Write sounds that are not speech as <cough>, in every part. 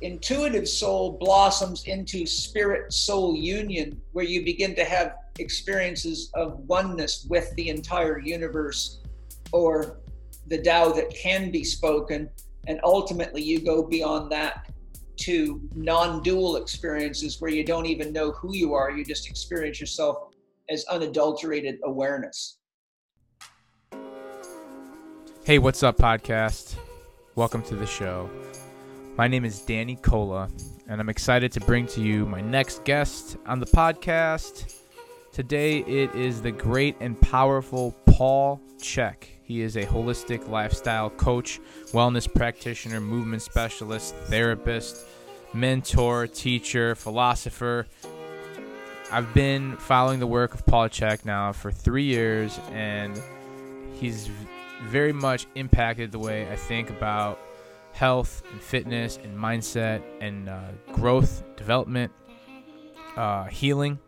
intuitive soul blossoms into spirit soul union, where you begin to have experiences of oneness with the entire universe or the Tao that can be spoken. And ultimately, you go beyond that to non dual experiences where you don't even know who you are, you just experience yourself as unadulterated awareness. Hey, what's up, podcast? Welcome to the show. My name is Danny Cola, and I'm excited to bring to you my next guest on the podcast. Today, it is the great and powerful Paul Chek. He is a holistic lifestyle coach, wellness practitioner, movement specialist, therapist, mentor, teacher, philosopher. I've been following the work of Paul Chek now for three years, and he's very much impacted the way I think about health and fitness and mindset and uh, growth, development, uh, healing,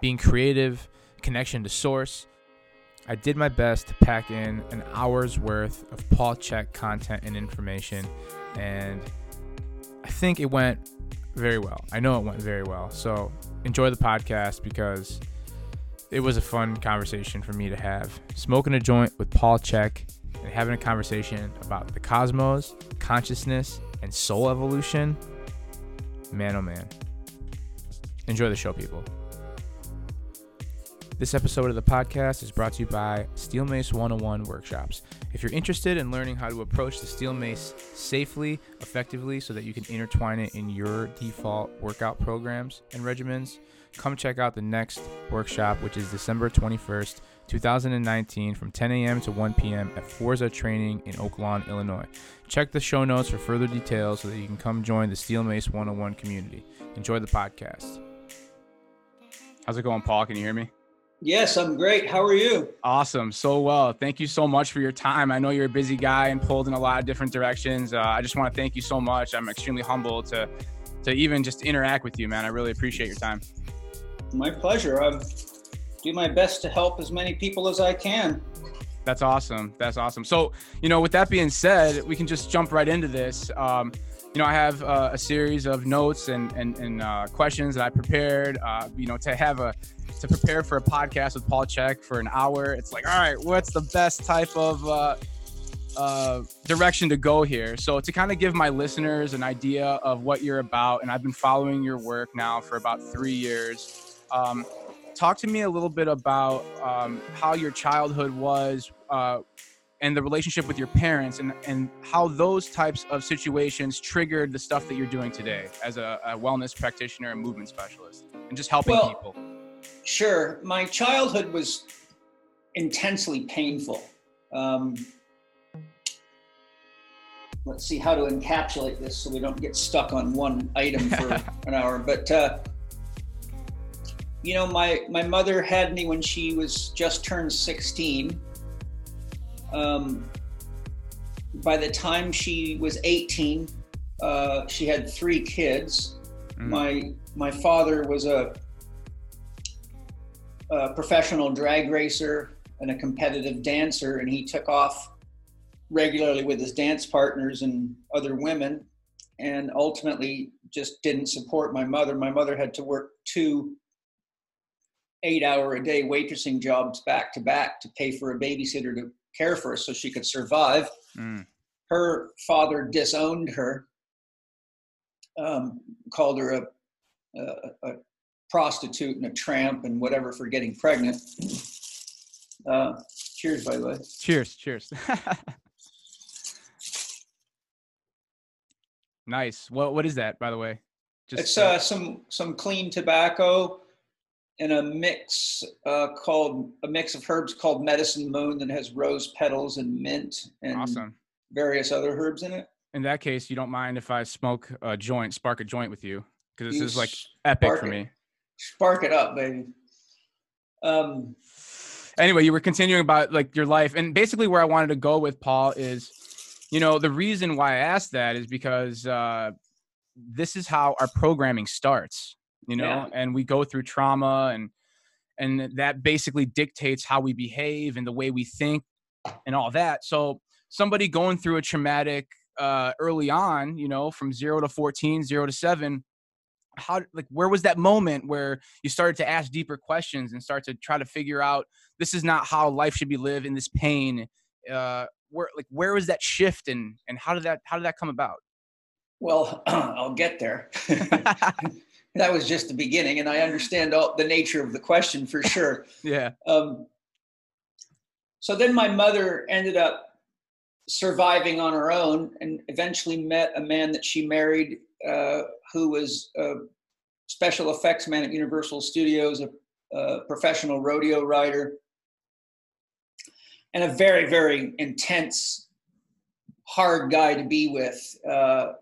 being creative, connection to source. I did my best to pack in an hour's worth of Paul Chek content and information, and I think it went very well. I know it went very well. So enjoy the podcast because it was a fun conversation for me to have. Smoking a joint with Paul Chek and having a conversation about the cosmos, consciousness, and soul evolution. Man, oh man. Enjoy the show, people. This episode of the podcast is brought to you by Steel Mace 101 Workshops. If you're interested in learning how to approach the steel mace safely, effectively, so that you can intertwine it in your default workout programs and regimens, come check out the next workshop, which is December 21st 2019 from 10 a.m. to 1 p.m. at Forsa Training in Oak Lawn, Illinois. Check the show notes for further details so that you can come join the Steel Mace 101 community. Enjoy the podcast. How's it going, Paul? Can you hear me? Yes, I'm great. How are you? Awesome. So well. Thank you so much for your time. I know you're a busy guy and pulled in a lot of different directions. Uh, I just want to thank you so much. I'm extremely humbled to to even just interact with you, man. I really appreciate your time. My pleasure. I've do my best to help as many people as I can. That's awesome. That's awesome. So, you know, with that being said, we can just jump right into this. Um, you know, I have uh, a series of notes and and, and uh, questions that I prepared. Uh, you know, to have a to prepare for a podcast with Paul Chek for an hour. It's like, all right, what's the best type of uh, uh, direction to go here? So, to kind of give my listeners an idea of what you're about, and I've been following your work now for about three years. Um, talk to me a little bit about um, how your childhood was uh, and the relationship with your parents and, and how those types of situations triggered the stuff that you're doing today as a, a wellness practitioner and movement specialist and just helping well, people. Sure. My childhood was intensely painful. Um, let's see how to encapsulate this so we don't get stuck on one item for <laughs> an hour. But uh, you know, my my mother had me when she was just turned 16. Um, by the time she was 18, uh, she had three kids. Mm. My my father was a, a professional drag racer and a competitive dancer, and he took off regularly with his dance partners and other women, and ultimately just didn't support my mother. My mother had to work two eight hour a day waitressing jobs back to back to pay for a babysitter to care for us so she could survive. Mm. Her father disowned her, um, called her a, a, a, prostitute and a tramp and whatever for getting pregnant. Uh, cheers, by the way. Cheers, cheers. <laughs> nice. What what is that, by the way? Just, it's uh, some some clean tobacco in a mix uh, called a mix of herbs called Medicine Moon that has rose petals and mint and awesome. various other herbs in it. In that case, you don't mind if I smoke a joint, spark a joint with you, because this you is like epic for it. me. Spark it up, baby. Um. Anyway, you were continuing about like your life, and basically where I wanted to go with Paul is, you know, the reason why I asked that is because uh, this is how our programming starts you know yeah. and we go through trauma and and that basically dictates how we behave and the way we think and all that. So somebody going through a traumatic uh, early on, you know, from zero to 14, zero to seven, how like where was that moment where you started to ask deeper questions and start to try to figure out this is not how life should be lived in this pain uh where like where was that shift and and how did that how did that come about? Well <clears throat> i'll get there <laughs> <laughs> that was just the beginning and i understand all the nature of the question for sure <laughs> yeah um so then my mother ended up surviving on her own and eventually met a man that she married uh, who was a special effects man at Universal Studios, a, a professional rodeo rider, and a very, very intense, hard guy to be with. Uh,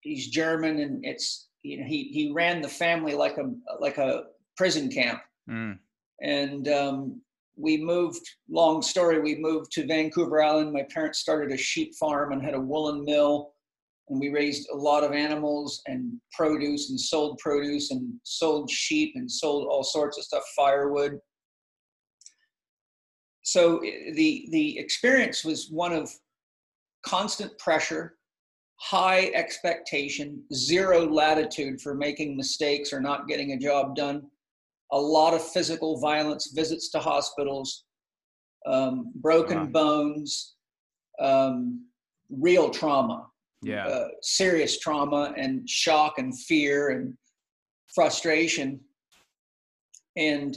he's German, and it's you know he he ran the family like a like a prison camp, mm. and um, we moved. Long story. We moved to Vancouver Island. My parents started a sheep farm and had a woolen mill and we raised a lot of animals and produce and sold produce and sold sheep and sold all sorts of stuff firewood so the the experience was one of constant pressure high expectation zero latitude for making mistakes or not getting a job done a lot of physical violence visits to hospitals um, broken wow. bones um, real trauma yeah uh, serious trauma and shock and fear and frustration and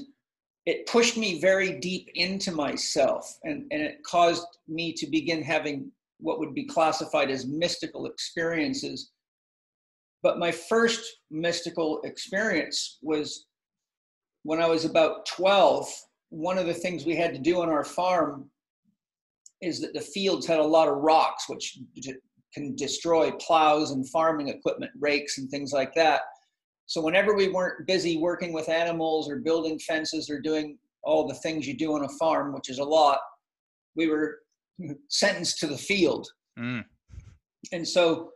it pushed me very deep into myself and, and it caused me to begin having what would be classified as mystical experiences but my first mystical experience was when i was about 12 one of the things we had to do on our farm is that the fields had a lot of rocks which can destroy plows and farming equipment, rakes and things like that. So whenever we weren't busy working with animals or building fences or doing all the things you do on a farm, which is a lot, we were sentenced to the field. Mm. And so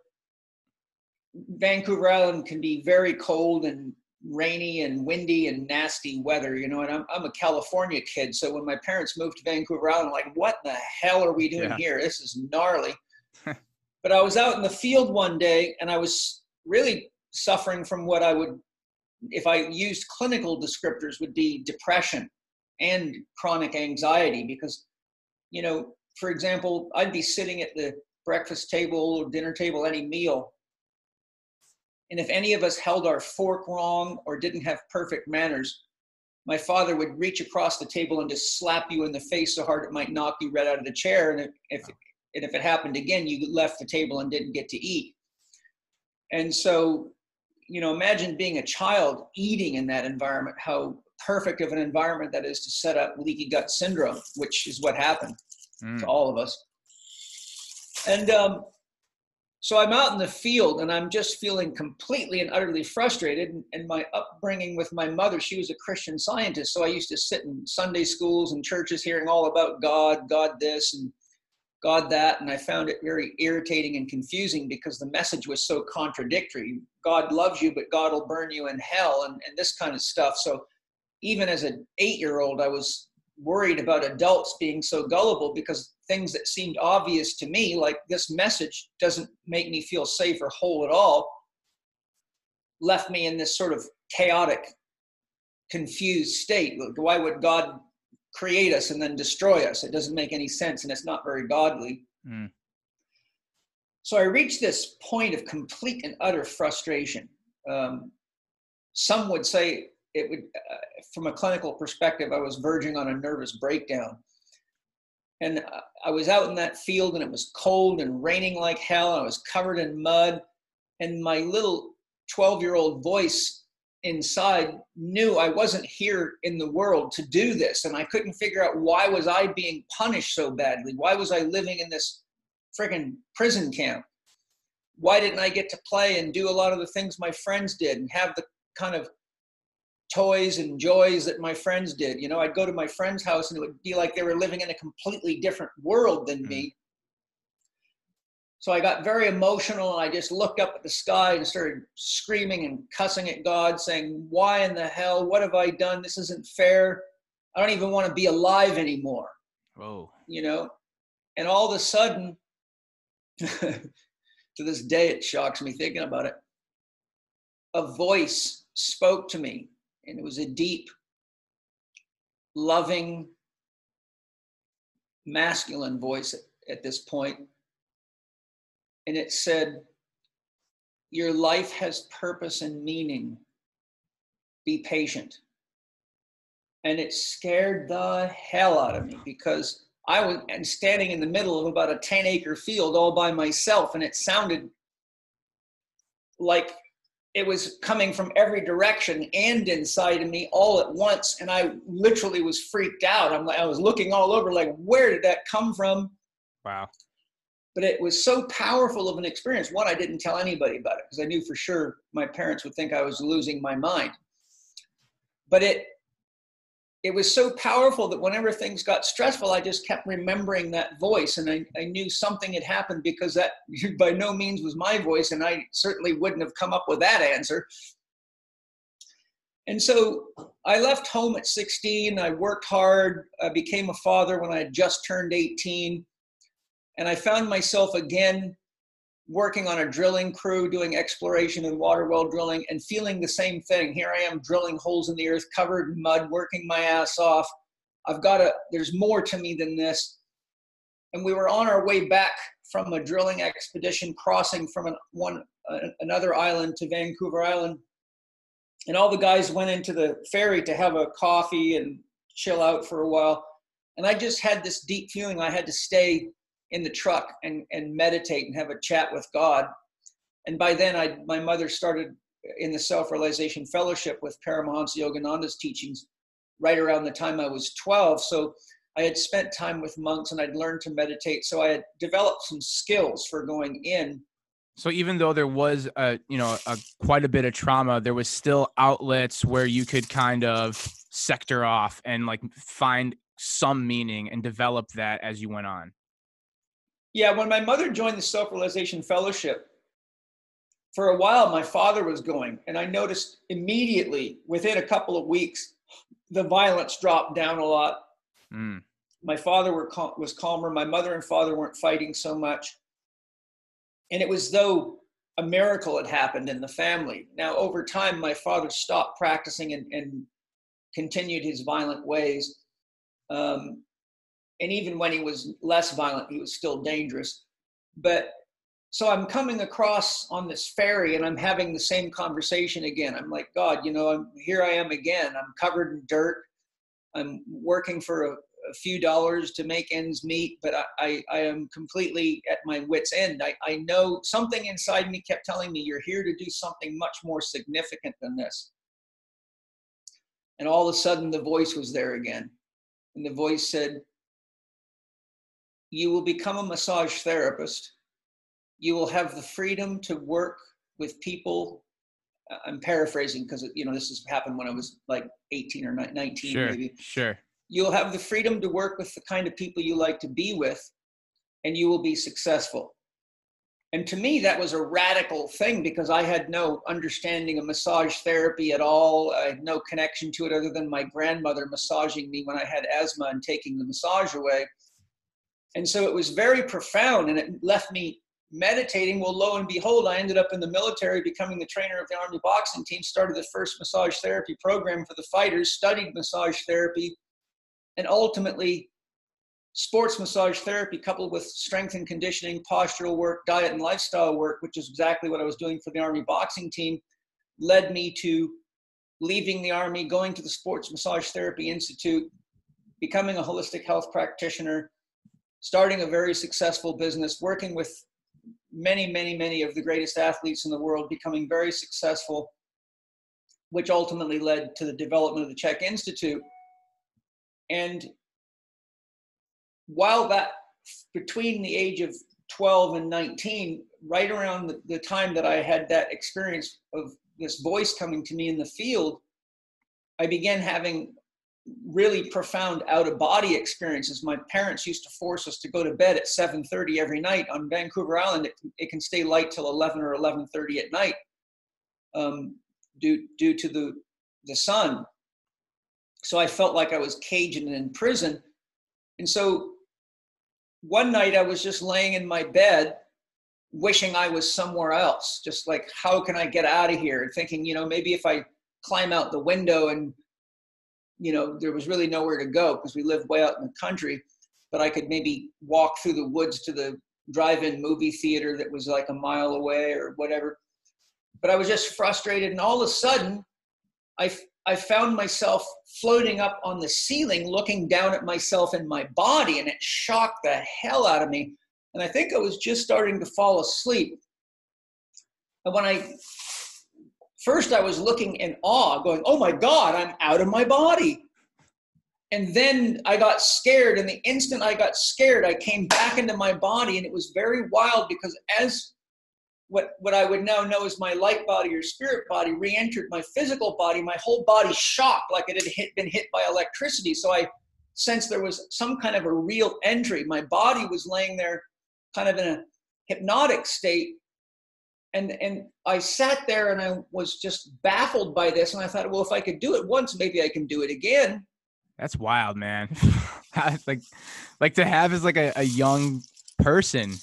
Vancouver Island can be very cold and rainy and windy and nasty weather, you know, and I'm, I'm a California kid. So when my parents moved to Vancouver Island, I'm like, what the hell are we doing yeah. here? This is gnarly. <laughs> But I was out in the field one day and I was really suffering from what I would, if I used clinical descriptors, would be depression and chronic anxiety because, you know, for example, I'd be sitting at the breakfast table or dinner table, any meal. And if any of us held our fork wrong or didn't have perfect manners, my father would reach across the table and just slap you in the face so hard it might knock you right out of the chair. And if, and if it happened again, you left the table and didn't get to eat. And so, you know, imagine being a child eating in that environment, how perfect of an environment that is to set up leaky gut syndrome, which is what happened mm. to all of us. And um, so I'm out in the field and I'm just feeling completely and utterly frustrated. And, and my upbringing with my mother, she was a Christian scientist. So I used to sit in Sunday schools and churches hearing all about God, God this, and God that, and I found it very irritating and confusing because the message was so contradictory. God loves you, but God will burn you in hell, and, and this kind of stuff. So even as an eight year old, I was worried about adults being so gullible because things that seemed obvious to me, like this message doesn't make me feel safe or whole at all, left me in this sort of chaotic, confused state. Why would God create us and then destroy us. It doesn't make any sense and it's not very godly. Mm. So I reached this point of complete and utter frustration. Um, some would say it would, uh, from a clinical perspective, I was verging on a nervous breakdown. And I was out in that field and it was cold and raining like hell. I was covered in mud. And my little 12 year old voice inside knew I wasn't here in the world to do this and I couldn't figure out why was I being punished so badly? Why was I living in this friggin' prison camp? Why didn't I get to play and do a lot of the things my friends did and have the kind of toys and joys that my friends did? You know, I'd go to my friend's house and it would be like they were living in a completely different world than me. Mm. So I got very emotional and I just looked up at the sky and started screaming and cussing at God, saying, Why in the hell? What have I done? This isn't fair. I don't even want to be alive anymore. Whoa. You know? And all of a sudden, <laughs> to this day, it shocks me thinking about it. A voice spoke to me, and it was a deep, loving, masculine voice at, at this point. And it said, Your life has purpose and meaning. Be patient. And it scared the hell out of me because I was standing in the middle of about a 10 acre field all by myself, and it sounded like it was coming from every direction and inside of me all at once. And i literally was freaked out. I'm like i was looking all over like where did that come from? Wow. But it was so powerful of an experience. One i didn't tell anybody about it because i knew for sure my parents would think i was losing my mind. But it it was so powerful that whenever things got stressful, I just kept remembering that voice. And I, I knew something had happened because that <laughs> by no means was my voice. And I certainly wouldn't have come up with that answer. And so I left home at 16. I worked hard. I became a father when I had just turned 18. And I found myself again working on a drilling crew, doing exploration and water well drilling, and feeling the same thing. Here I am drilling holes in the earth, covered in mud, working my ass off. I've got to, there's more to me than this. And we were on our way back from a drilling expedition, crossing from an, one uh, another island to Vancouver Island. And all the guys went into the ferry to have a coffee and chill out for a while. And I just had this deep feeling I had to stay in the truck and, and meditate and have a chat with God. And by then, I my mother started in the Self Realization Fellowship with Paramahansa Yogananda's teachings right around the time I was 12. So I had spent time with monks and I'd learned to meditate. So I had developed some skills for going in. So even though there was a you know a quite a bit of trauma, there was still outlets where you could kind of sector off and like find some meaning and develop that as you went on. Yeah, when my mother joined the Self Realization Fellowship, for a while my father was going, and I noticed immediately within a couple of weeks the violence dropped down a lot. Mm. My father were was calmer. My mother and father weren't fighting so much, and it was though a miracle had happened in the family. Now, over time, my father stopped practicing and, and continued his violent ways. Um, and even when he was less violent, he was still dangerous. But so I'm coming across on this ferry and I'm having the same conversation again. I'm like, God, you know, I'm here I am again. I'm covered in dirt. I'm working for a, a few dollars to make ends meet, but I, I, I, am completely at my wits' end. I, I know something inside me kept telling me, You're here to do something much more significant than this. And all of a sudden, the voice was there again. And the voice said, you will become a massage therapist. You will have the freedom to work with people. Uh, I'm paraphrasing because you know this has happened when I was like 18 or 19 sure, maybe. Sure. You'll have the freedom to work with the kind of people you like to be with, and you will be successful. And to me, that was a radical thing because I had no understanding of massage therapy at all. I had no connection to it other than my grandmother massaging me when I had asthma and taking the massage away. And so it was very profound and it left me meditating. Well, lo and behold, I ended up in the military becoming the trainer of the Army boxing team, started the first massage therapy program for the fighters, studied massage therapy, and ultimately sports massage therapy coupled with strength and conditioning, postural work, diet and lifestyle work, which is exactly what I was doing for the Army boxing team, led me to leaving the Army, going to the Sports Massage Therapy Institute, becoming a holistic health practitioner, starting a very successful business, working with many, many, many of the greatest athletes in the world, becoming very successful, which ultimately led to the development of the Chek Institute. And while that, between the age of 12 and 19, right around the, the time that I had that experience of this voice coming to me in the field, I began having really profound out of body experiences. My parents used to force us to go to bed at 7:30 every night on Vancouver Island. It, it can stay light till 11 or 11:30 at night um, due due to the the sun. So I felt like I was caged and in prison. And so one night I was just laying in my bed wishing I was somewhere else, just like, how can I get out of here? And thinking, you know, maybe if I climb out the window and, you know, there was really nowhere to go because we live way out in the country, but I could maybe walk through the woods to the drive in movie theater that was like a mile away or whatever. But I was just frustrated. And all of a sudden, I, I found myself floating up on the ceiling, looking down at myself and my body, and it shocked the hell out of me. And I think I was just starting to fall asleep. And when I first I was looking in awe, going, "Oh my God, I'm out of my body." And then I got scared, and the instant I got scared, I came back into my body, and it was very wild because as what what I would now know as my light body or spirit body re-entered my physical body, my whole body shocked like it had hit, been hit by electricity. So I sensed there was some kind of a real entry. My body was laying there kind of in a hypnotic state. And and I sat there and I was just baffled by this. And I thought, well, if I could do it once, maybe I can do it again. That's wild, man. <laughs> like like to have as like a, a young person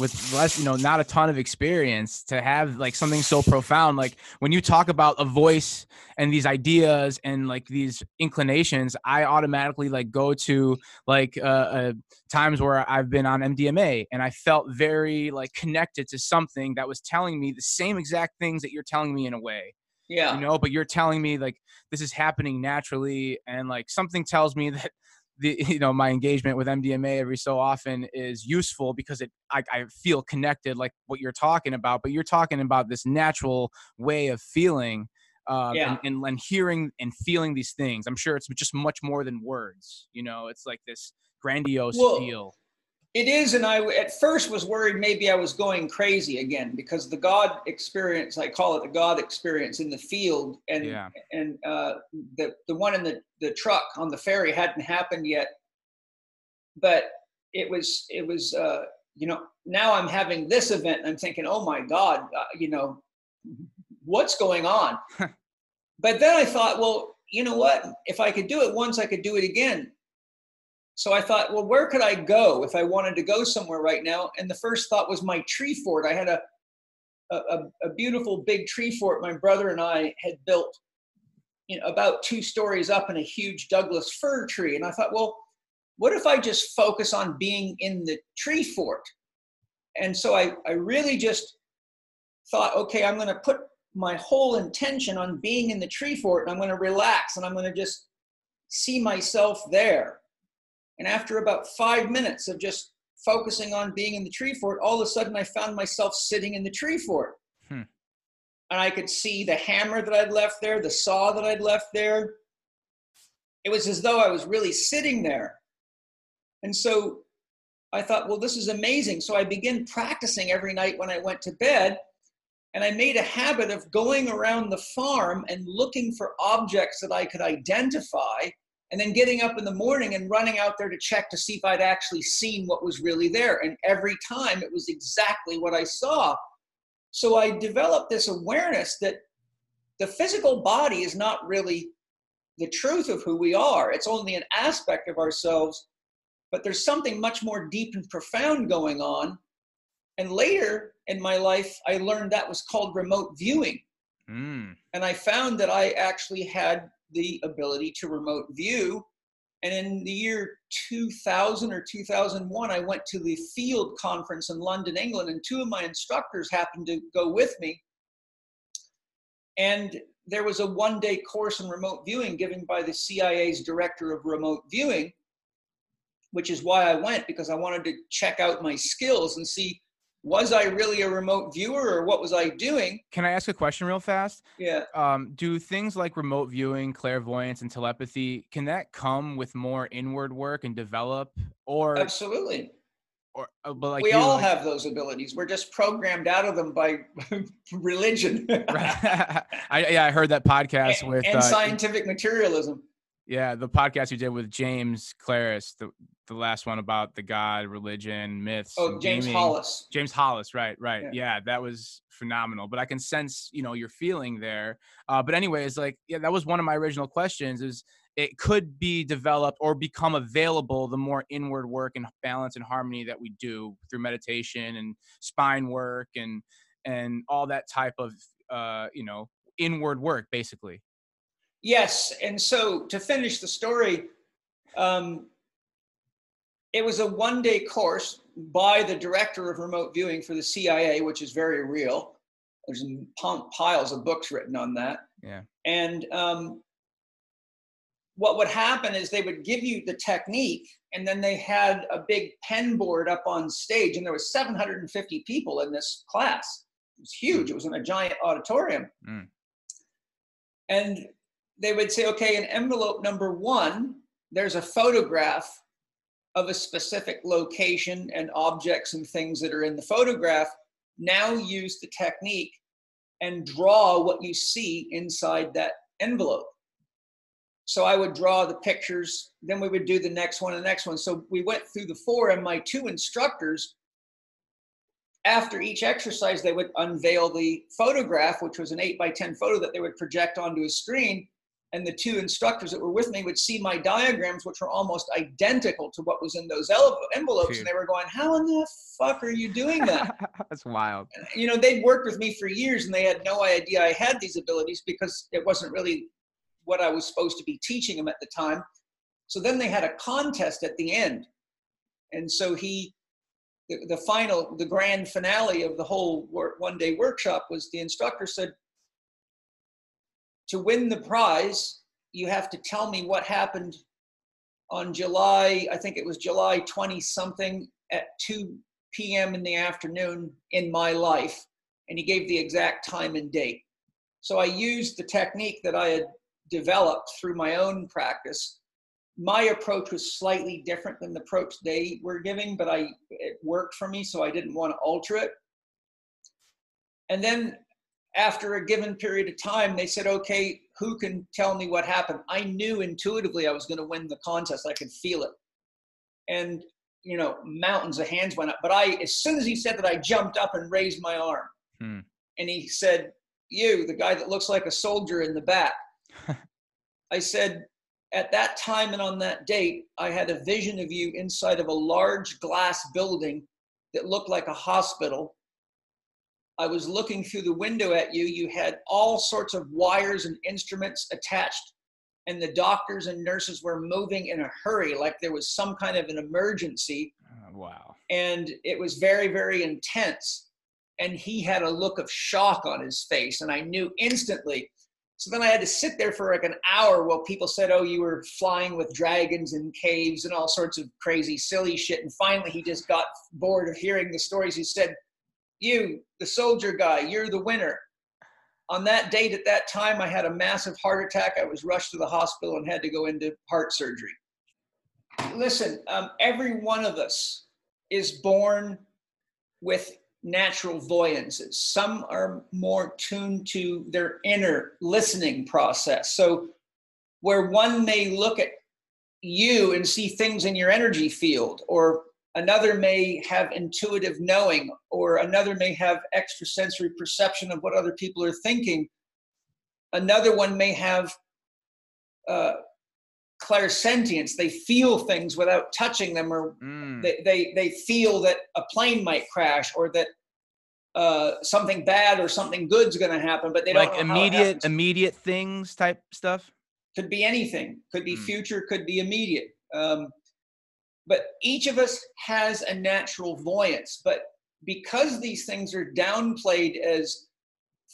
with less, you know, not a ton of experience to have like something so profound. Like when you talk about a voice and these ideas and like these inclinations, I automatically like go to like uh, uh, times where I've been on MDMA and I felt very like connected to something that was telling me the same exact things that you're telling me in a way. Yeah. You know, but you're telling me like this is happening naturally and like something tells me <laughs> that the <laughs> you know my engagement with MDMA every so often is useful because it I, I feel connected like what you're talking about but you're talking about this natural way of feeling uh, Yeah. and, and, and hearing and feeling these things. I'm sure it's just much more than words you know? It's like this grandiose Well, feel It is, and I at first was worried maybe I was going crazy again because the God experience, I call it the God experience in the field, and Yeah. and uh, the the one in the the truck on the ferry hadn't happened yet, but it was it was uh, you know now I'm having this event and I'm thinking, oh my God, uh, you know, what's going on? <laughs> but then I thought, well, you know what? If I could do it once, I could do it again. So I thought, well, where could I go if I wanted to go somewhere right now? And the first thought was my tree fort. I had a a, a- beautiful big tree fort my brother and I had built, you know, about two stories up in a huge Douglas fir tree. And I thought, well, what if I just focus on being in the tree fort? And so I, I really just thought, okay, I'm going to put my whole intention on being in the tree fort and I'm going to relax and I'm going to just see myself there. And after about five minutes of just focusing on being in the tree fort, all of a sudden I found myself sitting in the tree fort. Hmm. And I could see the hammer that I'd left there, the saw that I'd left there. It was as though I was really sitting there. And so I thought, well, this is amazing. So I began practicing every night when I went to bed. And I made a habit of going around the farm and looking for objects that I could identify and then getting up in the morning and running out there to check to see if I'd actually seen what was really there. And every time it was exactly what I saw. So I developed this awareness that the physical body is not really the truth of who we are, it's only an aspect of ourselves, but there's something much more deep and profound going on. And later in my life, I learned that was called remote viewing mm. and I found that I actually had the ability to remote view. And in the year 2000 or 2001, I went to the Field Conference in London, England, and two of my instructors happened to go with me. And there was a one day course in remote viewing given by the CIA's director of remote viewing, which is why I went because I wanted to check out my skills and see was I really a remote viewer or what was I doing? can I ask a question real fast Yeah. um, do things like remote viewing, clairvoyance, and telepathy can that come with more inward work and develop, or Absolutely. or uh, but like we you, all like- have those abilities. We're just programmed out of them by <laughs> religion? <laughs> <laughs> I yeah, I heard that podcast and, with and uh, scientific materialism. Yeah the podcast you did with James Claris, the the last one about the God, religion, myths. Oh, James gaming. Hollis. James Hollis, right, right. Yeah. Yeah. that was phenomenal. But I can sense, you know, your feeling there. Uh, but anyways, like, yeah, that was one of my original questions is it could be developed or become available the more inward work and balance and harmony that we do through meditation and spine work and and all that type of uh, you know inward work basically yes and so to finish the story um, it was a one day course by the director of remote viewing for the cia which is very real. There's piles of books written on that. Yeah. And um, what would happen is they would give you the technique and then they had a big pen board up on stage and there was 750 people in this class. It was huge. It was in a giant auditorium. Mm. and they would say okay in envelope number one there's a photograph of a specific location and objects and things that are in the photograph now use the technique and draw what you see inside that envelope so I would draw the pictures, then we would do the next one and the next one. So we went through the four, and my two instructors, after each exercise, they would unveil the photograph, which was an eight by 10 photo that they would project onto a screen. And the two instructors that were with me would see my diagrams, which were almost identical to what was in those envelopes. Dude. And they were going, How in the fuck are you doing that? <laughs> That's wild. You know, they'd worked with me for years and they had no idea I had these abilities because it wasn't really what I was supposed to be teaching them at the time. So then they had a contest at the end. And so he, the, the final, the grand finale of the whole one day workshop was the instructor said, to win the prize, you have to tell me what happened on July, I think it was July 20 something at 2 p.m. in the afternoon in my life. And he gave the exact time and date. So I used the technique that I had developed through my own practice. My approach was slightly different than the approach they were giving, but I it worked for me, so I didn't want to alter it. And then after a given period of time, they said, okay, who can tell me what happened? I knew intuitively I was going to win the contest. I could feel it. And, you know, mountains of hands went up. But I, as soon as he said that, I jumped up and raised my arm. Hmm. And he said, you, the guy that looks like a soldier in the back. <laughs> I said, at that time and on that date, I had a vision of you inside of a large glass building that looked like a hospital. I was looking through the window at you. You had all sorts of wires and instruments attached, and the doctors and nurses were moving in a hurry, like there was some kind of an emergency. Uh, wow. And it was very, very intense. And he had a look of shock on his face, and I knew instantly so then I had to sit there for like an hour while people said, Oh, you were flying with dragons and caves and all sorts of crazy, silly shit. And finally, he just got bored of hearing the stories. He said, You, the soldier guy, you're the winner. On that date, at that time, I had a massive heart attack. I was rushed to the hospital and had to go into heart surgery. Listen, um, every one of us is born with natural voyances. Some are more tuned to their inner listening process. So, where one may look at you and see things in your energy field, or another may have intuitive knowing, or another may have extrasensory perception of what other people are thinking, another one may have uh, clairsentience. They feel things without touching them, or mm. they, they, they feel that a plane might crash or that uh, something bad or something good's going to happen, but they don't like immediate immediate things type stuff. Could be anything. Could be mm. future. Could be immediate. Um, but each of us has a natural voyance. But because these things are downplayed as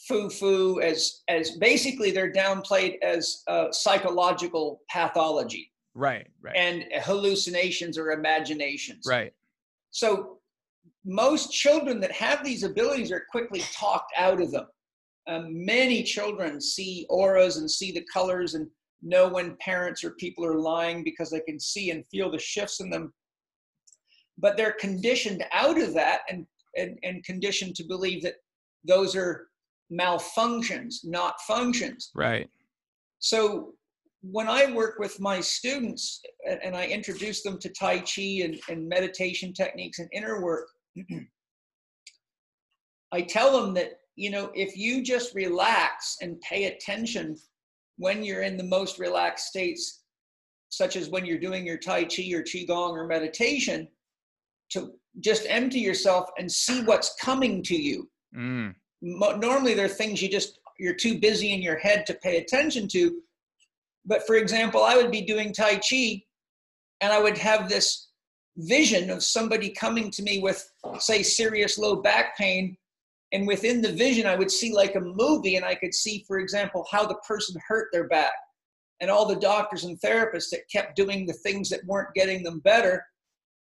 foo-foo as as basically they're downplayed as uh, psychological pathology. Right right. And hallucinations or imaginations. Right. So most children that have these abilities are quickly talked out of them. Um, many children see auras and see the colors and know when parents or people are lying because they can see and feel the shifts in them but they're conditioned out of that and, and, and conditioned to believe that those are malfunctions, not functions. Right. So when I work with my students and I introduce them to Tai Chi and, and meditation techniques and inner work, <clears throat> I tell them that, you know, if you just relax and pay attention when you're in the most relaxed states, such as when you're doing your Tai Chi or Qigong or meditation, to just empty yourself and see what's coming to you. Mm. Normally, there are things you just, you're too busy in your head to pay attention to. But for example, I would be doing Tai Chi and I would have this vision of somebody coming to me with, say, serious low back pain. And within the vision, I would see like a movie, and I could see, for example, how the person hurt their back and all the doctors and therapists that kept doing the things that weren't getting them better.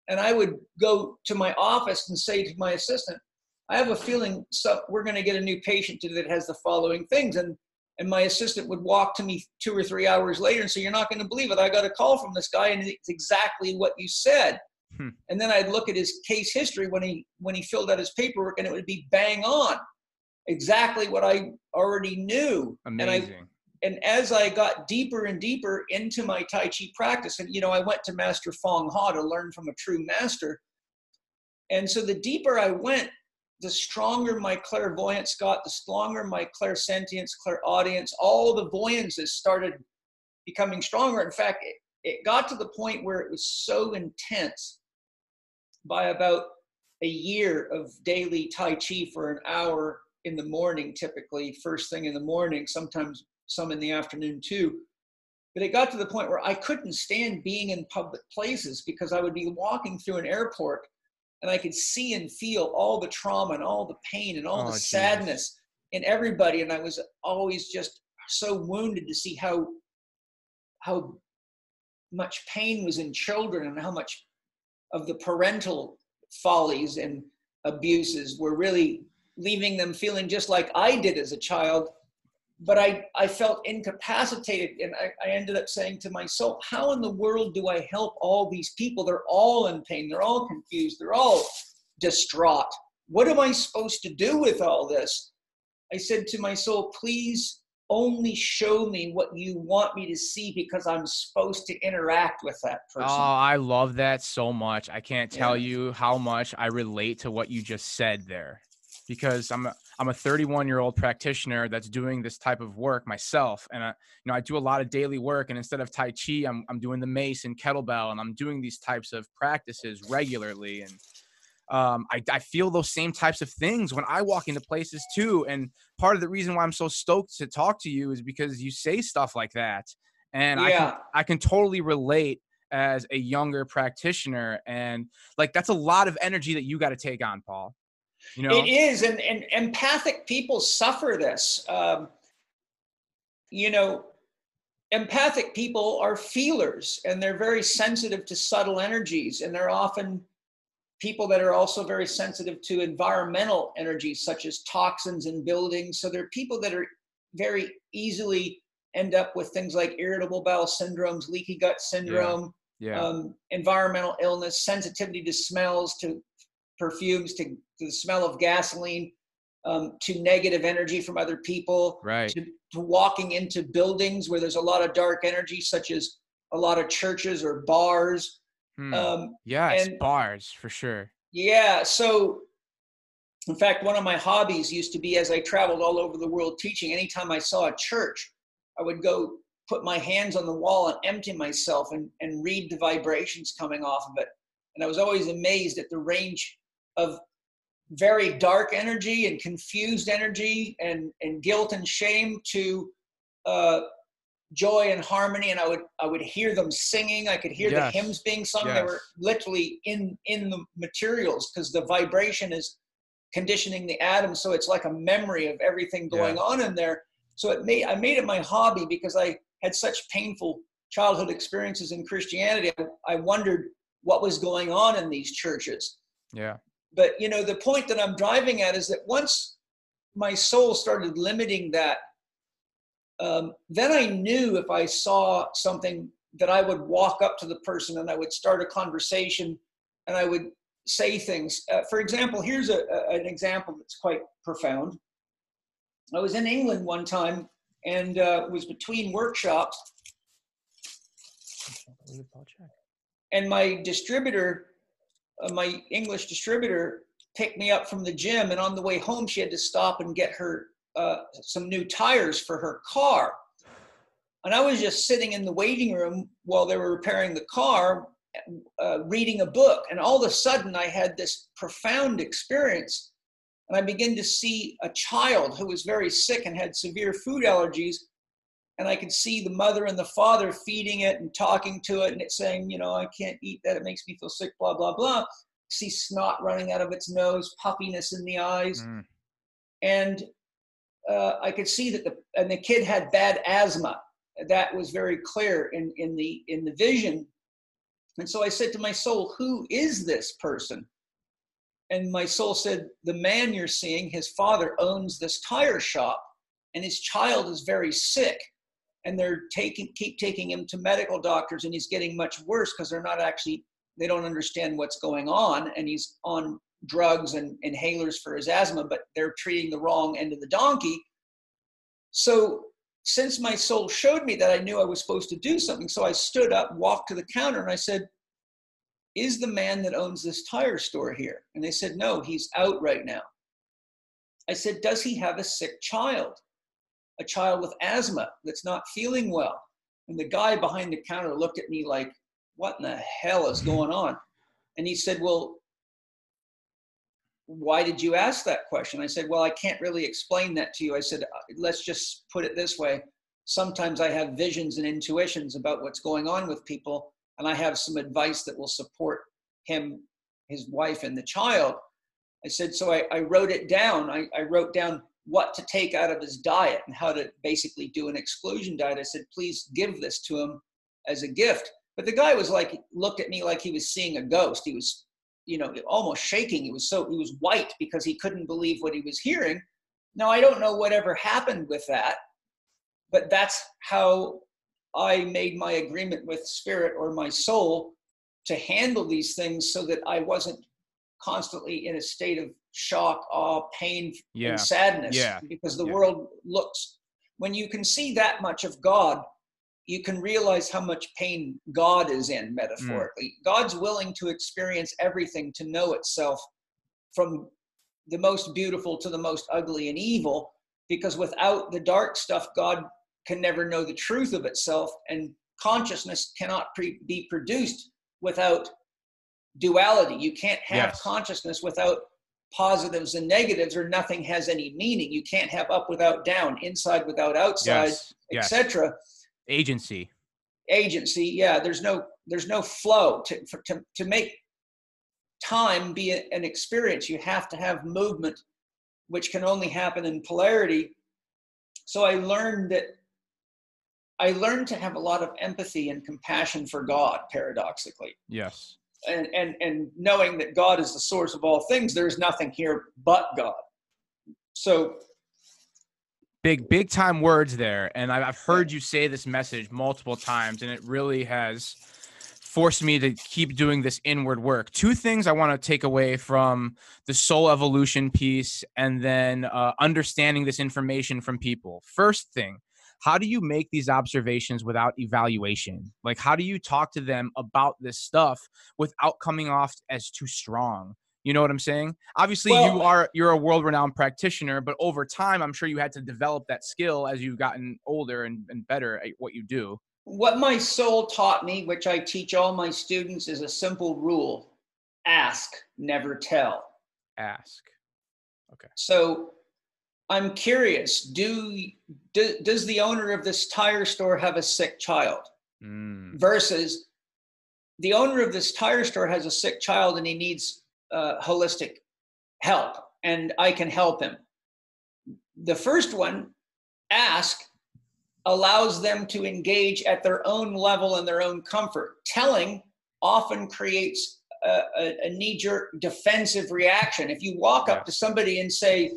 And I would go to my office and say to my assistant, I have a feeling so we're going to get a new patient that has the following things. And and my assistant would walk to me two or three hours later and say, You're not going to believe it. I got a call from this guy, and it's exactly what you said. Hmm. And then I'd look at his case history when he when he filled out his paperwork, and it would be bang on, exactly what I already knew. Amazing. And I and as I got deeper and deeper into my Tai Chi practice, and you know, I went to Master Fong Ha to learn from a true master. And so the deeper I went, the stronger my clairvoyance got, the stronger my clairsentience, clairaudience, all the voyances started becoming stronger. In fact, it, it got to the point where it was so intense by about a year of daily Tai Chi for an hour in the morning, typically, first thing in the morning, sometimes some in the afternoon too. But it got to the point where I couldn't stand being in public places because I would be walking through an airport and I could see and feel all the trauma and all the pain and all oh, the geez. sadness in everybody. And I was always just so wounded to see how how much pain was in children and how much of the parental follies and abuses. Were really leaving them feeling just like I did as a child but I, I felt incapacitated. And I, I ended up saying to myself how in the world do i help all these people? They're all in pain. They're all confused. They're all distraught. What am i supposed to do with all this? I said to my soul please only show me what you want me to see because i'm supposed to interact with that person oh i love that so much i can't tell yeah. you how much i relate to what you just said there because i'm I'm a 31 year old practitioner that's doing this type of work myself. And I, you know, I do a lot of daily work and instead of Tai Chi, I'm, I'm doing the mace and kettlebell and I'm doing these types of practices regularly. And um, I, I feel those same types of things when I walk into places too. And part of the reason why I'm so stoked to talk to you is because you say stuff like that. And yeah. I, can, I can totally relate as a younger practitioner. And like, that's a lot of energy that you got to take on, Paul. You know? It is, and, and empathic people suffer this. Um, you know, empathic people are feelers and they're very sensitive to subtle energies, and they're often people that are also very sensitive to environmental energies such as toxins in buildings. So they're people that are very easily end up with things like irritable bowel syndromes, leaky gut syndrome, yeah. Yeah. Um, environmental illness, sensitivity to smells, to perfumes, to to the smell of gasoline, um, to negative energy from other people, right? To, to walking into buildings where there's a lot of dark energy, such as a lot of churches or bars. Hmm. Um, yes, and, bars for sure. Yeah. So, in fact, one of my hobbies used to be as I traveled all over the world teaching, anytime I saw a church, I would go put my hands on the wall and empty myself and, and read the vibrations coming off of it. And I was always amazed at the range of very dark energy and confused energy and, and guilt and shame to uh, joy and harmony and i would i would hear them singing i could hear yes. the hymns being sung yes. they were literally in in the materials because the vibration is conditioning the atoms so it's like a memory of everything going yeah. on in there so it made i made it my hobby because i had such painful childhood experiences in christianity i, I wondered what was going on in these churches yeah but you know the point that i'm driving at is that once my soul started limiting that um, then i knew if i saw something that i would walk up to the person and i would start a conversation and i would say things. Uh, for example here's a, a, an example that's quite profound. I was in england one time and uh, was between workshops. And my distributor uh, my English distributor picked me up from the gym, and on the way home, she had to stop and get her uh, some new tires for her car. And I was just sitting in the waiting room while they were repairing the car, uh, reading a book. And all of a sudden, I had this profound experience. And I began to see a child who was very sick and had severe food allergies. And I could see the mother and the father feeding it and talking to it, and it saying, You know, I can't eat that. It makes me feel sick, blah, blah, blah. See snot running out of its nose, puffiness in the eyes. Mm. And uh, I could see that the and the kid had bad asthma. That was very clear in in the in the vision. And so I said to my soul, "Who is this person?" And my soul said, "The man you're seeing, his father owns this tire shop, and his child is very sick." And they're taking keep taking him to medical doctors, and he's getting much worse because they're not actually they don't understand what's going on, and he's on drugs and inhalers for his asthma, but they're treating the wrong end of the donkey. So, since my soul showed me that I knew I was supposed to do something, so I stood up, walked to the counter, and I said, Is the man that owns this tire store here? And they said, No, he's out right now. I said, Does he have a sick child? A child with asthma that's not feeling well? And the guy behind the counter looked at me like, What in the hell is going on? And he said, Well, why did you ask that question? I said, well, I can't really explain that to you. I said, uh, let's just put it this way. Sometimes I have visions and intuitions about what's going on with people, and I have some advice that will support him, his wife, and the child. I said, so I, I wrote it down. I, I wrote down what to take out of his diet and how to basically do an exclusion diet. I said, please give this to him as a gift. But the guy was like, looked at me like he was seeing a ghost. He was you know, almost shaking. He was so he was white because he couldn't believe what he was hearing. Now I don't know whatever happened with that, but that's how I made my agreement with spirit or my soul to handle these things so that I wasn't constantly in a state of shock, awe, pain, yeah. and sadness. Yeah. Because the yeah. world looks when you can see that much of God, you can realize how much pain God is in, metaphorically. Mm. God's willing to experience everything to know itself from the most beautiful to the most ugly and evil, because without the dark stuff, God can never know the truth of itself, and consciousness cannot pre- be produced without duality. You can't have yes. consciousness without positives and negatives, or nothing has any meaning. You can't have up without down, inside without outside, yes. etc. Yes agency. Agency yeah there's no there's no flow. To for, to, to make time be a, an experience you have to have movement which can only happen in polarity. So i learned that i learned to have a lot of empathy and compassion for god paradoxically. Yes. And and and knowing that god is the source of all things there's nothing here but god. So big big time words there. And i've heard you say this message multiple times and it really has forced me to keep doing this inward work. Two things i want to take away from the soul evolution piece and then uh, understanding this information from people. First thing how do you make these observations without evaluation? Like how do you talk to them about this stuff without coming off as too strong you know what I'm saying? Obviously, well, you are you're a world-renowned practitioner, but over time, I'm sure you had to develop that skill as you've gotten older and, and better at what you do. What my soul taught me, which I teach all my students, is a simple rule: ask, never tell. Ask. Okay. So, I'm curious. Do, do does the owner of this tire store have a sick child? Mm. Versus the owner of this tire store has a sick child and he needs uh, holistic help and I can help him. The first one, ask, allows them to engage at their own level and their own comfort. Telling often creates a, a, a knee jerk defensive reaction. If you walk up to somebody and say,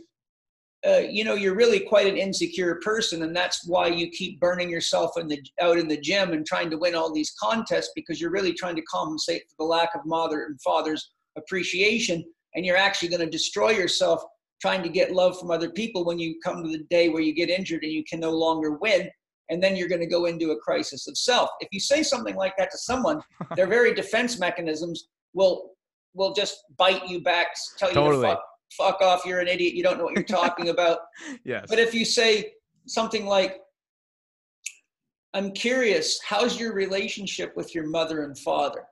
uh, you know you're really quite an insecure person and that's why you keep burning yourself in the out in the gym and trying to win all these contests because you're really trying to compensate for the lack of mother and father's appreciation and you're actually going to destroy yourself trying to get love from other people when you come to the day where you get injured and you can no longer win and then you're going to go into a crisis of self if you say something like that to someone <laughs> their very defense mechanisms will will just bite you back tell you totally. to fuck, fuck off you're an idiot you don't know what you're talking about <laughs> yes but if you say something like I'm curious, how's your relationship with your mother and father?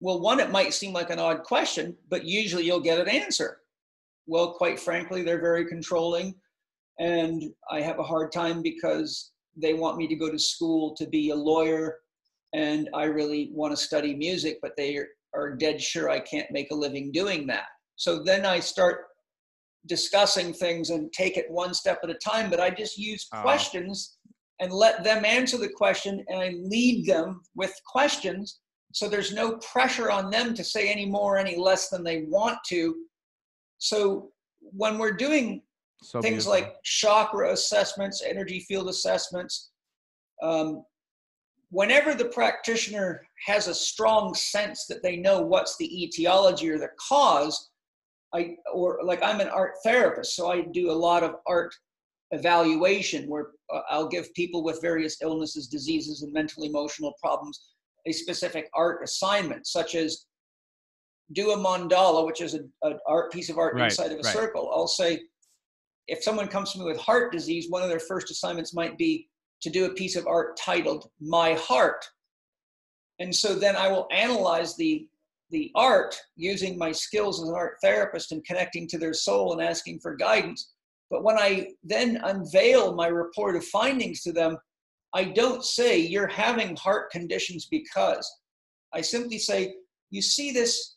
Well, one, it might seem like an odd question, but usually you'll get an answer. Well, quite frankly, they're very controlling, and I have a hard time because they want me to go to school to be a lawyer, and I really want to study music, but they are dead sure I can't make a living doing that. So then I start discussing things and take it one step at a time, but I just use Oh. questions and let them answer the question and I lead them with questions. So there's no pressure on them to say any more, any less than they want to. So when we're doing So things beautiful. like chakra assessments, energy field assessments. Um, whenever the practitioner has a strong sense that they know what's the etiology or the cause, I or like I'm an art therapist, so I do a lot of art evaluation where uh, I'll give people with various illnesses, diseases, and mental emotional problems a specific art assignment, such as do a mandala, which is an art piece of art Right, inside of a right. circle. I'll say, if someone comes to me with heart disease, one of their first assignments might be to do a piece of art titled My Heart. And so then I will analyze the the art using my skills as an art therapist and connecting to their soul and asking for guidance. But when I then unveil my report of findings to them, I don't say you're having heart conditions because. I simply say, you see this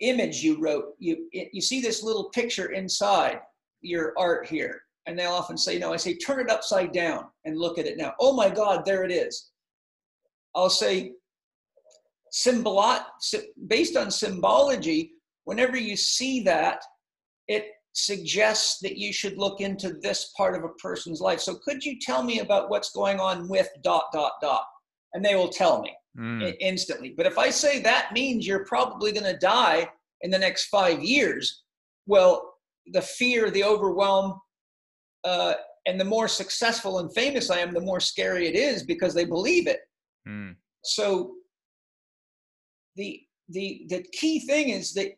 image you wrote, you, you see this little picture inside your art here. And they'll often say, no, I say, turn it upside down and look at it now. Oh my God, there it is. I'll say, symbolo- based on symbology, whenever you see that, it suggests that you should look into this part of a person's life. So could you tell me about what's going on with dot, dot, dot? And they will tell me Mm. i- instantly. But if I say that means you're probably going to die in the next five years, well, the fear, the overwhelm, uh, and the more successful and famous I am, the more scary it is because they believe it. Mm. So the the the key thing is that